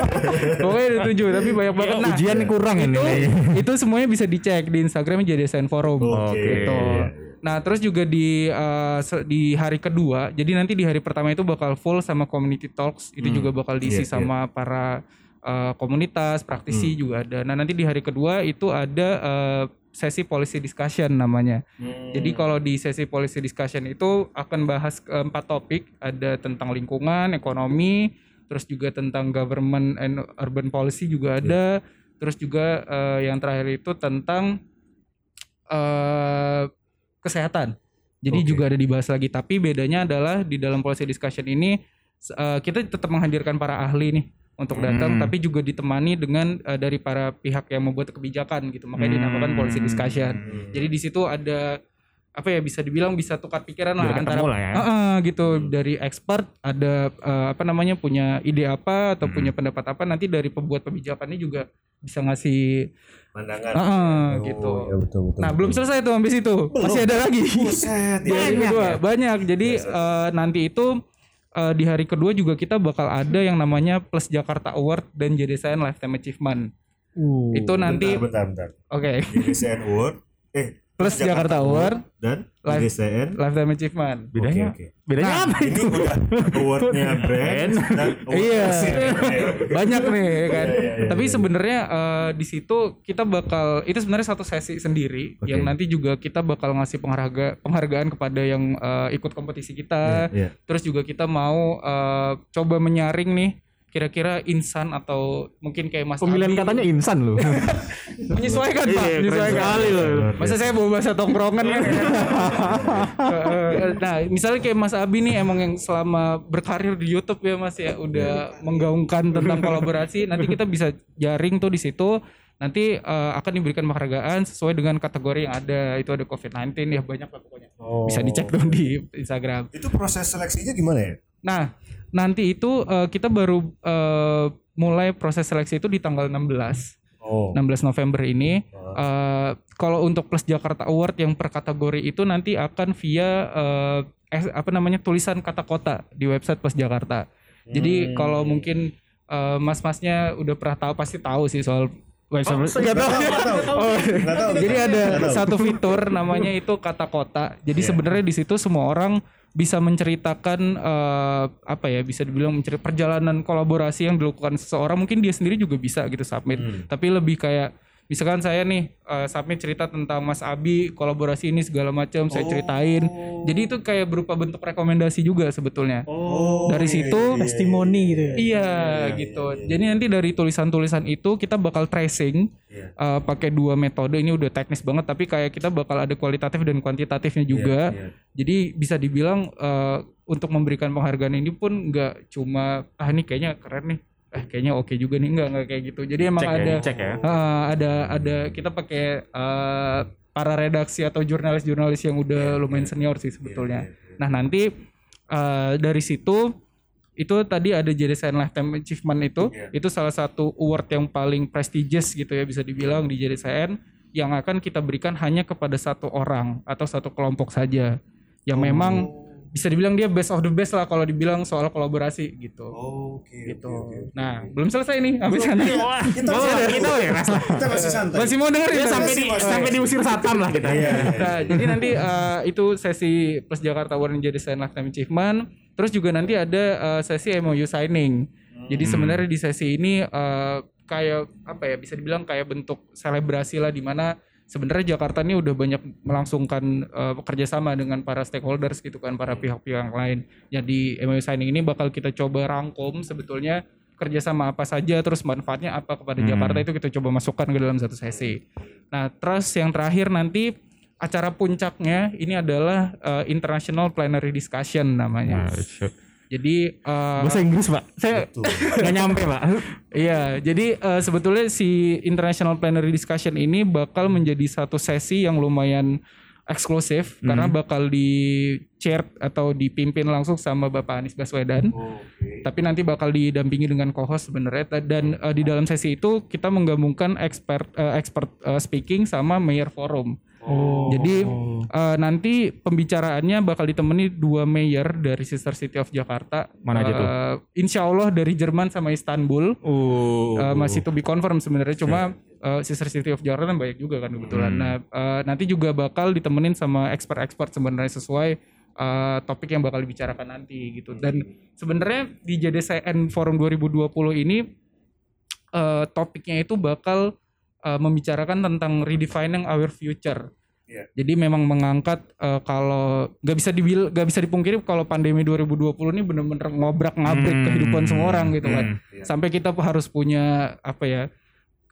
pokoknya ada tujuh, tapi banyak banget. Nah, ujian kurang ini. itu, nih. itu semuanya bisa dicek di Instagram jadi Desain Forum. Oke. Gitu. Nah, terus juga di se- di hari kedua, jadi nanti di hari pertama itu bakal full sama community talks, itu Hmm. juga bakal diisi Iya, sama para eh, komunitas, praktisi juga ada. Nah, nanti di hari kedua itu ada eh, sesi policy discussion namanya. Hmm. Jadi kalau di sesi policy discussion itu akan bahas empat topik, ada tentang lingkungan, ekonomi, terus juga tentang government and urban policy juga ada, terus juga eh, yang terakhir itu tentang eh kesehatan. Jadi Oke. juga ada dibahas lagi, tapi bedanya adalah di dalam policy discussion ini eh, kita tetap menghadirkan para ahli nih untuk datang, Hmm. tapi juga ditemani dengan eh, dari para pihak yang membuat kebijakan gitu. Makanya dinamakan policy discussion. Hmm. Jadi di situ ada apa ya bisa dibilang bisa tukar pikiran lah Biar antara lah ya. Heeh, gitu dari expert ada eh, apa namanya punya ide apa atau punya pendapat apa nanti dari pembuat kebijakannya juga bisa ngasih Pandangan. Heeh, Oh, gitu. ya betul, betul, nah betul. belum selesai tuh sampai situ masih ada lagi Buset, hari banyak ya? banyak jadi eh, nanti itu eh, di hari kedua juga kita bakal ada yang namanya Plus Jakarta Award dan JDSN Lifetime Achievement itu nanti Bentar, bentar, bentar. oke JDCN Award, eh Plus Jakarta Award dan Live- JDCN. Lifetime Achievement Bedanya, Oke, oke. bedanya Nah, apa itu? awardnya brand dan award Iya. banyak nih kan. Iya, iya, iya, Tapi iya. sebenarnya eh, di situ kita bakal itu sebenarnya satu sesi sendiri Oke. yang nanti juga kita bakal ngasih pengharga penghargaan kepada yang eh, ikut kompetisi kita. Iya, iya. Terus juga kita mau eh, coba menyaring nih kira-kira insan atau mungkin kayak Mas Pemilihan Abi katanya insan loh. menyesuaikan Pak, Iya, menyesuaikan. sekali loh. Masa saya bawa bahasa tongkrongan kan? Nah, misalnya kayak Mas Abi nih emang yang selama berkarir di YouTube ya Mas ya udah menggaungkan tentang kolaborasi. Nanti kita bisa jaring tuh di situ. Nanti eh, akan diberikan penghargaan sesuai dengan kategori yang ada. Itu ada COVID-19 ya banyak lah pokoknya. Oh. Bisa dicek dong di Instagram. Itu proses seleksinya gimana ya? Nah, nanti itu eh, kita baru eh, mulai proses seleksi itu di tanggal 16. Oh. 16 November ini. Eh, kalau untuk Plus Jakarta Award yang per kategori itu nanti akan via eh, eh, apa namanya tulisan kata kota di website Plus Jakarta. Jadi kalau mungkin eh, mas-masnya udah pernah tahu pasti tahu sih soal website. Nggak tahu. Oh, Nggak tahu. jadi ada satu fitur namanya itu kata kota. Jadi sebenarnya di situ semua orang bisa menceritakan eh, apa ya bisa dibilang menceri perjalanan kolaborasi yang dilakukan seseorang mungkin dia sendiri juga bisa gitu submit. Tapi lebih kayak misalkan saya nih eh, submit cerita tentang Mas Abi kolaborasi ini segala macam saya ceritain jadi itu kayak berupa bentuk rekomendasi juga sebetulnya Oh. dari situ testimoni gitu ya. Iya gitu. Jadi nanti dari tulisan-tulisan itu kita bakal tracing Iya. uh, pakai dua metode. Ini udah teknis banget tapi kayak kita bakal ada kualitatif dan kuantitatifnya juga. iya. Jadi bisa dibilang uh, untuk memberikan penghargaan ini pun nggak cuma ah ini kayaknya keren nih. Eh kayaknya oke juga nih enggak enggak kayak gitu. Jadi emang Cek ya, ada cek ya. uh, ada ada kita pakai uh, para redaksi atau jurnalis-jurnalis yang udah lumayan senior sih sebetulnya. Nah nanti uh, dari situ itu tadi ada JDSN Lifetime Achievement itu itu salah satu award yang paling prestigious gitu ya bisa dibilang di JDSN yang akan kita berikan hanya kepada satu orang atau satu kelompok saja yang memang bisa dibilang dia best of the best lah kalau dibilang soal kolaborasi gitu. Oke. gitu. Nah, belum selesai nih habis sana. Kita masih ada. Kita ya, Mas. Kita masih santai. Masih mau dengerin Ya, sampai di Masih. sampai diusir satpam lah kita. Nah, jadi nanti eh, itu sesi Plus Jakarta Award jadi Design Lifetime Achievement. Terus juga nanti ada eh, sesi MOU signing. Jadi sebenarnya di sesi ini eh, kayak apa ya bisa dibilang kayak bentuk selebrasi lah di mana sebenarnya Jakarta ini udah banyak melangsungkan eh, kerjasama dengan para stakeholders gitu kan para pihak-pihak yang lain. Jadi MOU signing ini bakal kita coba rangkum sebetulnya kerjasama apa saja terus manfaatnya apa kepada Jakarta itu kita coba masukkan ke dalam satu sesi. Nah terus yang terakhir nanti acara puncaknya ini adalah eh, International Plenary Discussion namanya. Jadi eh, Bahasa Inggris, Pak. Saya nggak nyampe, Pak. Iya, jadi eh, sebetulnya si International Plenary Discussion ini bakal menjadi satu sesi yang lumayan eksklusif karena bakal di chair atau dipimpin langsung sama Bapak Anies Baswedan. Tapi nanti bakal didampingi dengan co-host sebenarnya dan eh, di dalam sesi itu kita menggabungkan expert eh, expert eh, speaking sama mayor forum. Jadi eh, nanti pembicaraannya bakal ditemani dua mayor dari Sister City of Jakarta. Mana aja tuh? Eh, Insya Allah dari Jerman sama Istanbul. Uh. Eh, masih to be confirm sebenarnya cuma eh, Sister City of Jakarta kan banyak juga kan kebetulan. Nah eh, nanti juga bakal ditemenin sama expert-expert sebenarnya sesuai eh, topik yang bakal dibicarakan nanti gitu. Dan sebenarnya di JDCN Forum 2020 ini eh, topiknya itu bakal eh, membicarakan tentang redefining our future. Iya. Jadi memang mengangkat eh, kalau nggak bisa dibil nggak bisa dipungkiri kalau pandemi 2020 ini bener-bener ngobrak-ngabrik kehidupan semua orang gitu kan. Sampai kita harus punya apa ya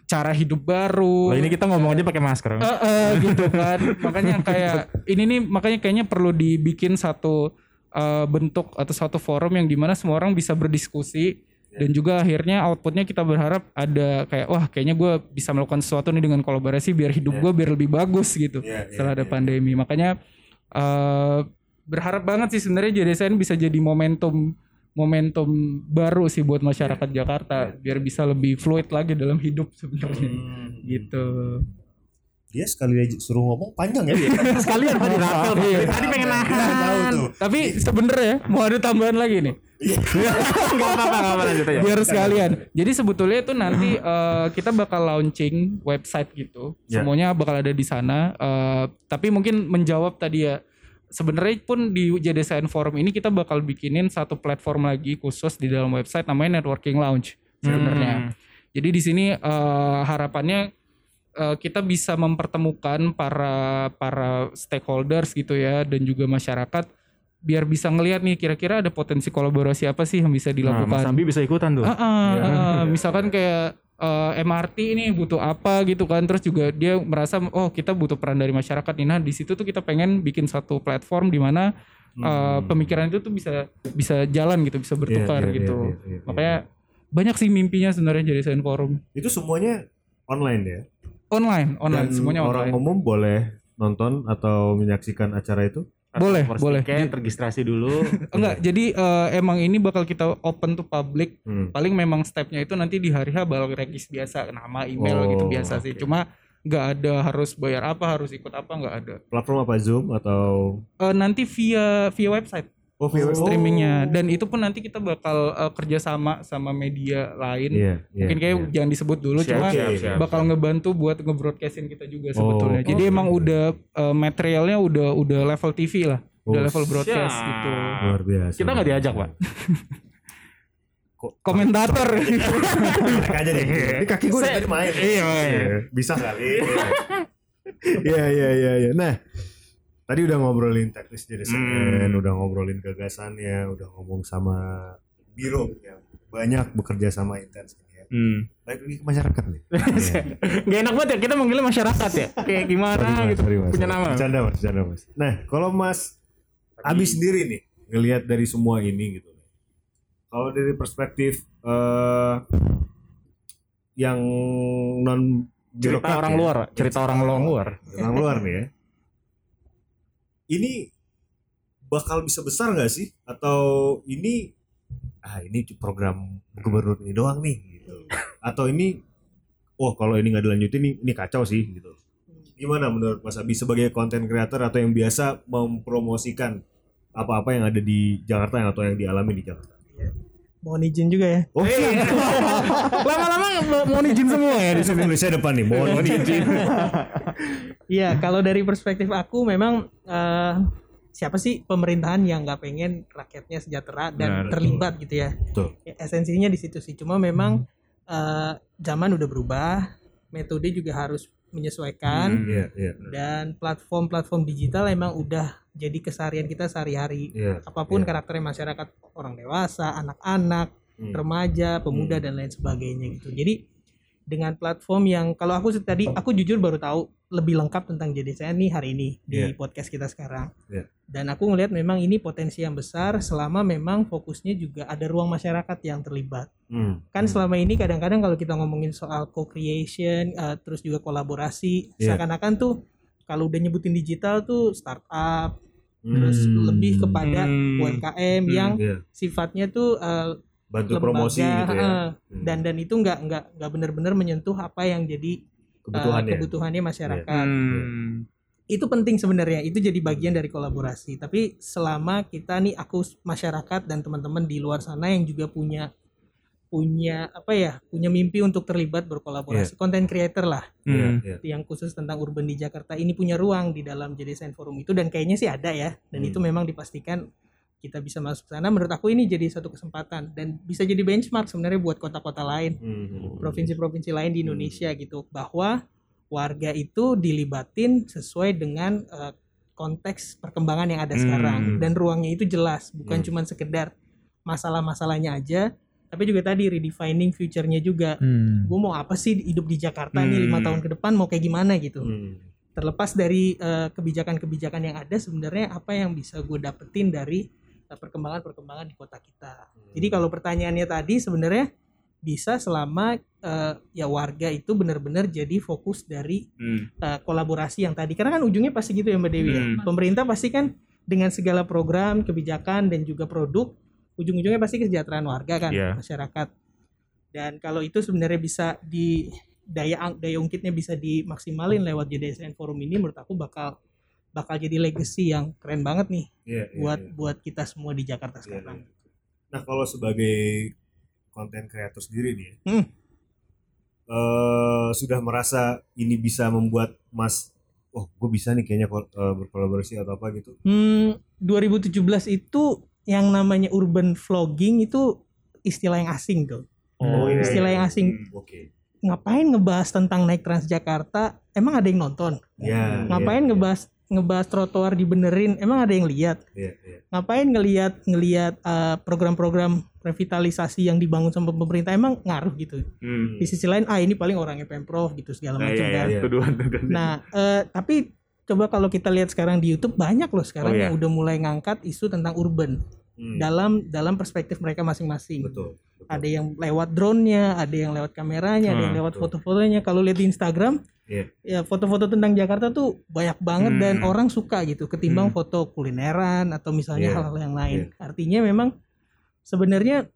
cara hidup baru. Lah ini kita ngomong aja pakai masker. Eh, eh, gitu kan makanya kayak ini nih makanya kayaknya perlu dibikin satu eh, bentuk atau satu forum yang di mana semua orang bisa berdiskusi dan juga akhirnya outputnya kita berharap ada kayak wah kayaknya gue bisa melakukan sesuatu nih dengan kolaborasi biar hidup gue biar lebih bagus gitu Iya, iya, setelah ada pandemi makanya eh, berharap banget sih sebenarnya JDSN bisa jadi momentum momentum baru sih buat masyarakat Jakarta biar bisa lebih fluid lagi dalam hidup sebenarnya gitu Dia sekali aja suruh ngomong panjang ya dia. Sekalian Pak dirapel. Pak. Iya. Tadi pengen Tahu nahan. Tapi sebenarnya mau ada tambahan lagi nih. Enggak apa-apa, enggak apa lanjut aja. Biar sekalian. Jadi sebetulnya itu nanti eh, kita bakal launching website gitu. Ya. Semuanya bakal ada di sana. Eh, tapi mungkin menjawab tadi ya. Sebenarnya pun di JDSN Forum ini kita bakal bikinin satu platform lagi khusus di dalam website namanya Networking Lounge sebenarnya. Jadi di sini eh, harapannya eh, kita bisa mempertemukan para para stakeholders gitu ya dan juga masyarakat biar bisa ngelihat nih kira-kira ada potensi kolaborasi apa sih yang bisa Nah, dilakukan. Mas Sambi bisa ikutan tuh. Ah, ah, ah, misalkan kayak eh, MRT ini butuh apa gitu kan terus juga dia merasa oh kita butuh peran dari masyarakat nih nah di situ tuh kita pengen bikin satu platform di mana eh, pemikiran itu tuh bisa bisa jalan gitu bisa bertukar Hmm. Iya, iya, gitu iya, iya, iya. makanya banyak sih mimpinya sebenarnya jadi desain forum Itu semuanya online ya. online online Dan semuanya orang online umum boleh nonton atau menyaksikan acara itu. Boleh, boleh. ticket, registrasi dulu. enggak jadi eh, emang ini bakal kita open to public Hmm. paling memang stepnya itu nanti di hari H bakal regis biasa nama email Oh, gitu biasa sih oke. cuma nggak ada harus bayar apa harus ikut apa nggak ada Platform apa Zoom atau Eh, nanti via via website oh, via web- streamingnya dan itu pun nanti kita bakal eh, kerjasama sama media lain Iya, iya, mungkin kayak iya. jangan disebut dulu Siap, cuma siap, siap, bakal ngebantu buat ngebroadcastin kita juga Oh, sebetulnya jadi emang udah eh, materialnya udah udah level TV lah udah Oh, level broadcast siap. gitu luar biasa. Kita nggak diajak, Pak. Kok- komentator aja deh. Ini kaki gue tadi main. Iya, iya. Bisa kali. Iya, iya, iya, iya. Nah, tadi udah ngobrolin teknis jadi desain, Hmm. udah ngobrolin gagasannya, udah ngomong sama biro yang banyak bekerja sama intens ya. Hmm. Baik lagi ke masyarakat nih. Iya. Gak enak banget ya kita manggilnya masyarakat ya. Kayak gimana Sorry, Mas, gitu. sorry, Mas. Punya nama. Bercanda mas, bercanda mas. Nah, kalau Mas Abi sendiri nih ngelihat dari semua ini gitu. Kalau dari perspektif eh yang non Cerita birokrat orang ya, luar, cerita orang luar. orang luar nih ya. Ini bakal bisa besar nggak sih? Atau ini ah ini program gubernur ini doang nih gitu. Atau ini oh kalau ini nggak dilanjutin ini, ini kacau sih gitu. Gimana menurut Mas Abi sebagai konten creator atau yang biasa mempromosikan apa-apa yang ada di Jakarta atau yang dialami di Jakarta? Mohon izin juga ya. Oh, Lama-lama mau- mau izin semua ya di ini sini. Indonesia depan nih, mohon izin. Iya, kalau dari perspektif aku memang eh, siapa sih pemerintahan yang nggak pengen rakyatnya sejahtera dan Benar, terlibat gitu ya. Betul. Ya, Esensinya di situ sih. Cuma memang eh, zaman udah berubah, metode juga harus menyesuaikan Hmm. Iya, iya. dan platform-platform digital emang udah jadi keseharian kita sehari-hari. Iya. Apa pun iya. karakternya masyarakat, orang dewasa, anak-anak, Hmm. remaja, pemuda Hmm. dan lain sebagainya gitu. Jadi dengan platform yang kalau aku tadi aku jujur baru tahu lebih lengkap tentang JDCN nih hari ini di Iya. podcast kita sekarang. Iya. Dan aku ngelihat memang ini potensi yang besar selama memang fokusnya juga ada ruang masyarakat yang terlibat. Hmm. Kan Hmm. selama ini kadang-kadang kalau kita ngomongin soal co-creation eh, terus juga kolaborasi Iya. seakan-akan tuh kalau udah nyebutin digital tuh startup terus Hmm. lebih kepada Hmm. UMKM Hmm. yang Iya. sifatnya tuh eh, bantu lembaga, promosi gitu ya. eh, Hmm. dan dan itu nggak nggak nggak benar-benar menyentuh apa yang jadi eh, kebutuhannya. kebutuhannya masyarakat Hmm. itu penting sebenarnya itu jadi bagian dari kolaborasi tapi selama kita nih aku masyarakat dan teman-teman di luar sana yang juga punya punya apa ya punya mimpi untuk terlibat berkolaborasi konten creator lah Iya, Hmm. iya. yang khusus tentang urban di Jakarta ini punya ruang di dalam JDSN Forum itu dan kayaknya sih ada ya dan Hmm. itu memang dipastikan kita bisa masuk sana menurut aku ini jadi satu kesempatan dan bisa jadi benchmark sebenarnya buat kota-kota lain Hmm. provinsi-provinsi lain di Hmm. Indonesia gitu bahwa warga itu dilibatin sesuai dengan eh, konteks perkembangan yang ada Hmm. sekarang dan ruangnya itu jelas bukan Hmm. cuma sekedar masalah-masalahnya aja tapi juga tadi redefining future-nya juga Hmm. gue mau apa sih hidup di Jakarta nih lima Hmm. tahun ke depan mau kayak gimana gitu Hmm. terlepas dari eh, kebijakan-kebijakan yang ada sebenarnya apa yang bisa gue dapetin dari perkembangan-perkembangan di kota kita jadi kalau pertanyaannya tadi sebenarnya bisa selama eh, ya warga itu benar-benar jadi fokus dari Hmm. eh, kolaborasi yang tadi karena kan ujungnya pasti gitu ya Mbak Dewi ya. Hmm. pemerintah pasti kan dengan segala program kebijakan dan juga produk ujung-ujungnya pasti kesejahteraan warga kan Iya. masyarakat dan kalau itu sebenarnya bisa di daya daya ungkitnya bisa dimaksimalin lewat JDSN Forum ini menurut aku bakal bakal jadi legacy yang keren banget nih Iya, iya, buat iya. buat kita semua di Jakarta Iya, sekarang. iya. Nah kalau sebagai konten kreator sendiri nih, ya, Hmm. eh, sudah merasa ini bisa membuat Mas, oh gue bisa nih kayaknya eh, berkolaborasi atau apa gitu. Hmm, 2017 itu yang namanya urban vlogging itu istilah yang asing tuh. Oh, iya, istilah iya. yang asing. Hmm, Oke. Ngapain ngebahas tentang naik Transjakarta? Emang ada yang nonton? Ya. Ngapain ngebahas ngebahas trotoar dibenerin emang ada yang lihat Iya, iya. ngapain ngelihat ngelihat eh, program-program revitalisasi yang dibangun sama pemerintah emang ngaruh gitu Hmm. di sisi lain ah ini paling orangnya pemprov gitu segala Nah, macam iya, kan iya, tuduhan-tuduhan. nah eh, tapi coba kalau kita lihat sekarang di YouTube banyak loh sekarang Oh, iya. yang udah mulai ngangkat isu tentang urban Hmm, dalam dalam perspektif mereka masing-masing betul. betul. ada yang lewat drone-nya, ada yang lewat kameranya, ada yang Hmm, lewat betul. foto-fotonya. Kalau lihat di Instagram, Iya. ya foto-foto tentang Jakarta tuh banyak banget dan Hmm. orang suka gitu ketimbang Hmm. foto kulineran atau misalnya Iya, hal-hal yang lain. Artinya memang sebenarnya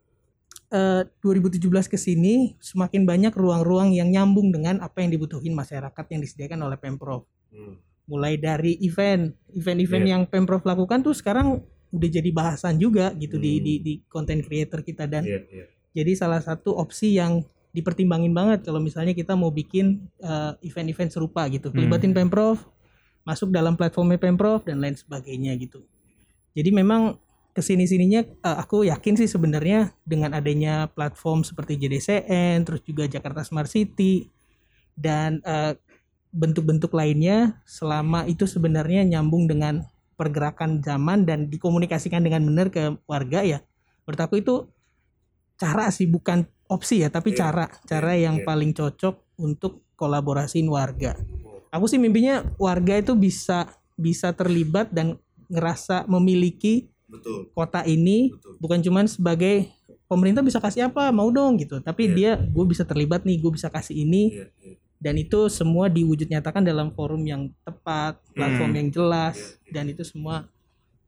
eh, 2017 ke sini semakin banyak ruang-ruang yang nyambung dengan apa yang dibutuhin masyarakat yang disediakan oleh Pemprov. Hmm, Mulai dari event, event-event Iya. yang Pemprov lakukan tuh sekarang udah jadi bahasan juga gitu di Hmm. di di content creator kita dan Iya, iya. jadi salah satu opsi yang dipertimbangin banget kalau misalnya kita mau bikin eh, event-event serupa gitu. Hmm. Libatin Pemprov, masuk dalam platformnya Pemprov dan lain sebagainya gitu. Jadi memang ke sini-sininya eh, aku yakin sih sebenarnya dengan adanya platform seperti JDCN, terus juga Jakarta Smart City dan eh, bentuk-bentuk lainnya selama itu sebenarnya nyambung dengan pergerakan zaman dan dikomunikasikan dengan benar ke warga ya. Menurut aku itu cara sih bukan opsi ya, tapi Iya, cara cara iya, yang iya. paling cocok untuk kolaborasiin warga. Aku sih mimpinya warga itu bisa bisa terlibat dan ngerasa memiliki Betul. kota ini Betul. bukan cuman sebagai pemerintah bisa kasih apa mau dong gitu, tapi Iya. dia gue bisa terlibat nih, gue bisa kasih ini Iya, iya. dan itu semua diwujud nyatakan dalam forum yang tepat, platform Hmm. yang jelas Iya, iya. dan itu semua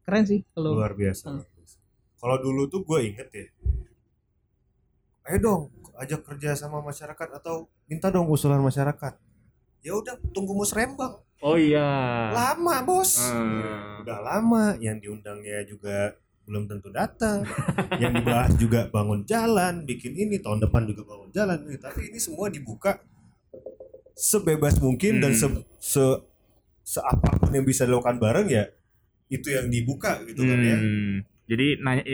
keren sih kalau luar biasa. Hmm. biasa. Kalau dulu tuh gue inget ya, ayo dong ajak kerja sama masyarakat atau minta dong usulan masyarakat. Ya udah tunggu musrembang. Oh iya. Lama bos. Hmm. Udah lama. Yang diundangnya juga belum tentu datang. yang dibahas juga bangun jalan, bikin ini tahun depan juga bangun jalan. Tapi ini semua dibuka sebebas mungkin dan se, Hmm. se seapapun yang bisa dilakukan bareng ya itu yang dibuka gitu kan ya. Hmm. Jadi nanya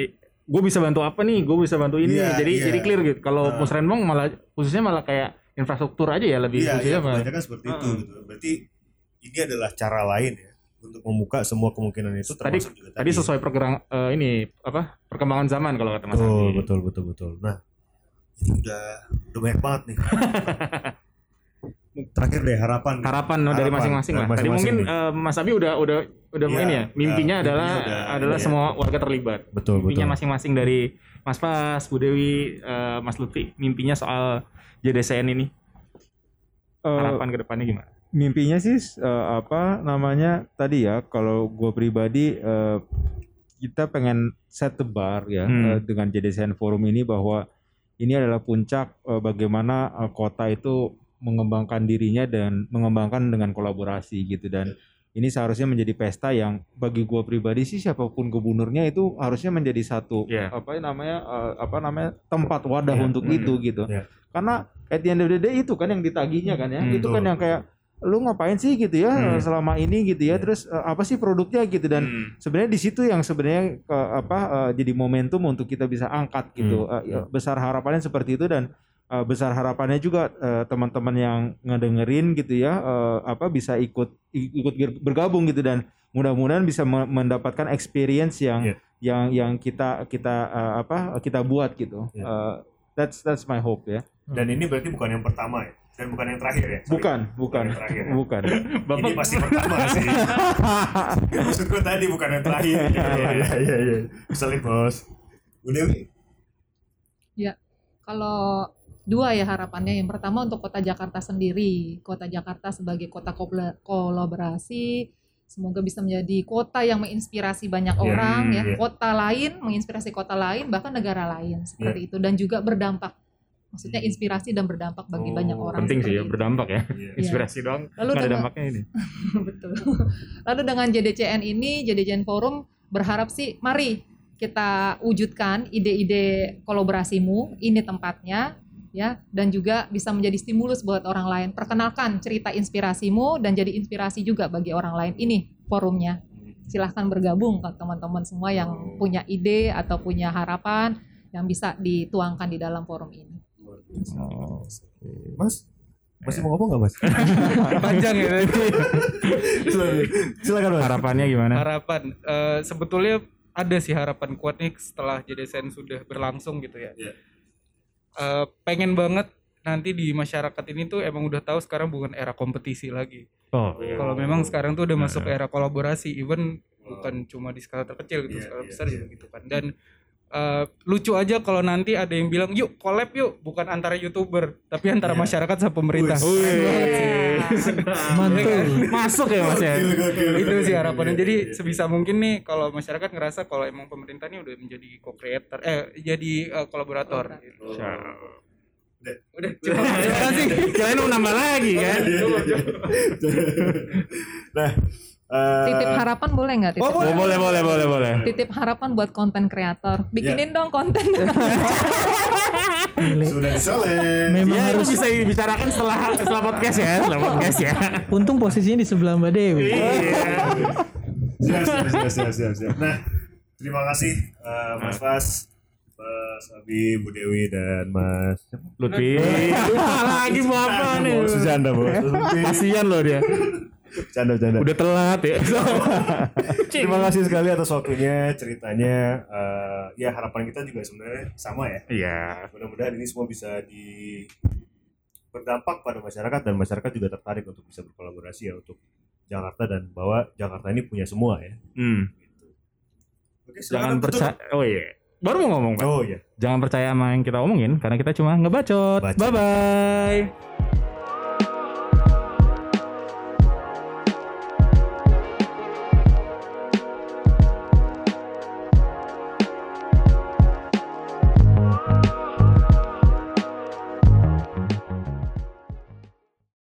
gue bisa bantu apa nih? Gue bisa bantu ini. Iya, jadi iya. jadi clear gitu. Kalau Nah. musrenbang malah khususnya malah kayak infrastruktur aja ya lebih Iya, khususnya apa? kebanyakan seperti itu Heeh. gitu. Berarti ini adalah cara lain ya untuk membuka semua kemungkinan itu Tadi juga tadi sesuai pergerang eh, ini apa perkembangan zaman kalau kata Mas betul, Andi. betul, betul, betul. Nah, ini udah udah banyak banget nih. Terakhir deh harapan. Harapan, no, dari Harapan masing-masing lah. dari Tadi mungkin eh, Mas Abi udah udah udah Iya, ini ya. Mimpinya udah, adalah mimpinya udah adalah ya. semua warga terlibat. betul. Mimpinya masing-masing dari Mas Pas, Bu Dewi, eh, Mas Lutfi, mimpinya soal JDCN ini. Eh, Harapan ke depannya gimana? mimpinya sih eh, apa namanya tadi ya kalau gue pribadi eh, kita pengen set the bar ya Hmm. eh, dengan JDCN Forum ini bahwa ini adalah puncak eh, bagaimana eh, kota itu mengembangkan dirinya dan mengembangkan dengan kolaborasi gitu dan ini seharusnya menjadi pesta yang bagi gue pribadi sih siapa pun gubernurnya itu harusnya menjadi satu Iya. apa namanya eh, apa namanya tempat wadah Iya, untuk hmm. itu gitu Iya. karena at the end of the day itu kan yang ditagihnya kan ya Hmm, itu kan yang kayak lu ngapain sih gitu ya Hmm. eh, selama ini gitu ya Iya. terus eh, apa sih produknya gitu dan Hmm. sebenarnya di situ yang sebenarnya eh, apa eh, jadi momentum untuk kita bisa angkat gitu Hmm, ya, hmm. besar harapannya seperti itu dan eh, besar harapannya juga eh, teman-teman yang ngedengerin gitu ya eh, apa bisa ikut ikut bergabung gitu dan mudah-mudahan bisa me- mendapatkan experience yang Iya. yang yang kita kita eh, apa kita buat gitu Iya. Eh, that's that's my hope ya Dan ini berarti bukan yang pertama ya, dan bukan yang terakhir ya. Sorry. bukan bukan yang terakhir ya. bukan Ini pasti pertama sih. Maksud gue tadi bukan yang terakhir. Iya, iya, iya, iya. Keselip bos. Udah, Wi. Kalau dua ya harapannya. Yang pertama untuk kota Jakarta sendiri. Kota Jakarta sebagai kota kolaborasi. Semoga bisa menjadi kota yang menginspirasi banyak Iya, orang ya. iya. Kota lain menginspirasi kota lain bahkan negara lain seperti itu dan juga berdampak. Maksudnya inspirasi dan berdampak bagi Oh, banyak orang. Penting sih ya itu. berdampak ya. Iya. Inspirasi doang. Lalu Nggak ada dengan- dampaknya ini. Betul. Lalu dengan JDCN ini, JDCN Forum berharap sih, mari kita wujudkan ide-ide kolaborasimu. Ini tempatnya, ya, dan juga bisa menjadi stimulus buat orang lain. Perkenalkan cerita inspirasimu dan jadi inspirasi juga bagi orang lain. Ini forumnya. Silahkan bergabung ke teman-teman semua yang punya ide atau punya harapan yang bisa dituangkan di dalam forum ini. Oh, Mas, Masih mau ngomong nggak mas? Panjang ya. silakan, silakan mas. Harapannya gimana? harapan eh, sebetulnya ada sih harapan kuat nih setelah JDSN sudah berlangsung gitu ya. Iya. Eh, pengen banget nanti di masyarakat ini tuh emang udah tahu sekarang bukan era kompetisi lagi. Oh, iya. Kalau memang sekarang tuh udah masuk era kolaborasi, even bukan cuma di skala terkecil gitu, Iya, skala iya, besar iya. juga gitu kan. Dan eh, lucu aja kalau nanti ada yang bilang, yuk collab yuk, bukan antara youtuber, tapi antara Iya. masyarakat sama pemerintah. Mantul. Masuk ya Mas ya. itu sih harapannya. Jadi sebisa mungkin nih kalau masyarakat ngerasa kalau emang pemerintah ini udah menjadi co-creator eh jadi eh, kolaborator. Gitu. udah. Cukup terima kasih Kalian mau nambah lagi kan? nah, eh, Titip harapan boleh nggak? Titip, Oh, Oh, boleh boleh boleh boleh. titip harapan buat konten kreator. Bikinin dong konten. sudah disolek. Memang Ya harus bisa dibicarakan setelah setelah podcast ya, setelah podcast ya. untung posisinya di sebelah Mbak Dewi. siap, siap, siap, siap, siap, siap. Nah, terima kasih eh, Mas Fas, Mas Abi, Bu Dewi dan Mas Lutfi. lagi mau apa nih? Sujanda, bos. Kasihan loh dia. Canda, canda. Udah telat ya. Terima kasih sekali atas waktunya, ceritanya. Eh, ya harapan kita juga sebenarnya sama ya. Iya. Mudah-mudahan ini semua bisa di berdampak pada masyarakat dan masyarakat juga tertarik untuk bisa berkolaborasi ya untuk Jakarta dan bahwa Jakarta ini punya semua ya. Hmm. Oke, Jangan percaya. Oh iya. Baru mau ngomong, Pak. Oh iya. Jangan percaya sama yang kita omongin karena kita cuma ngebacot. Bacot. Bye bye.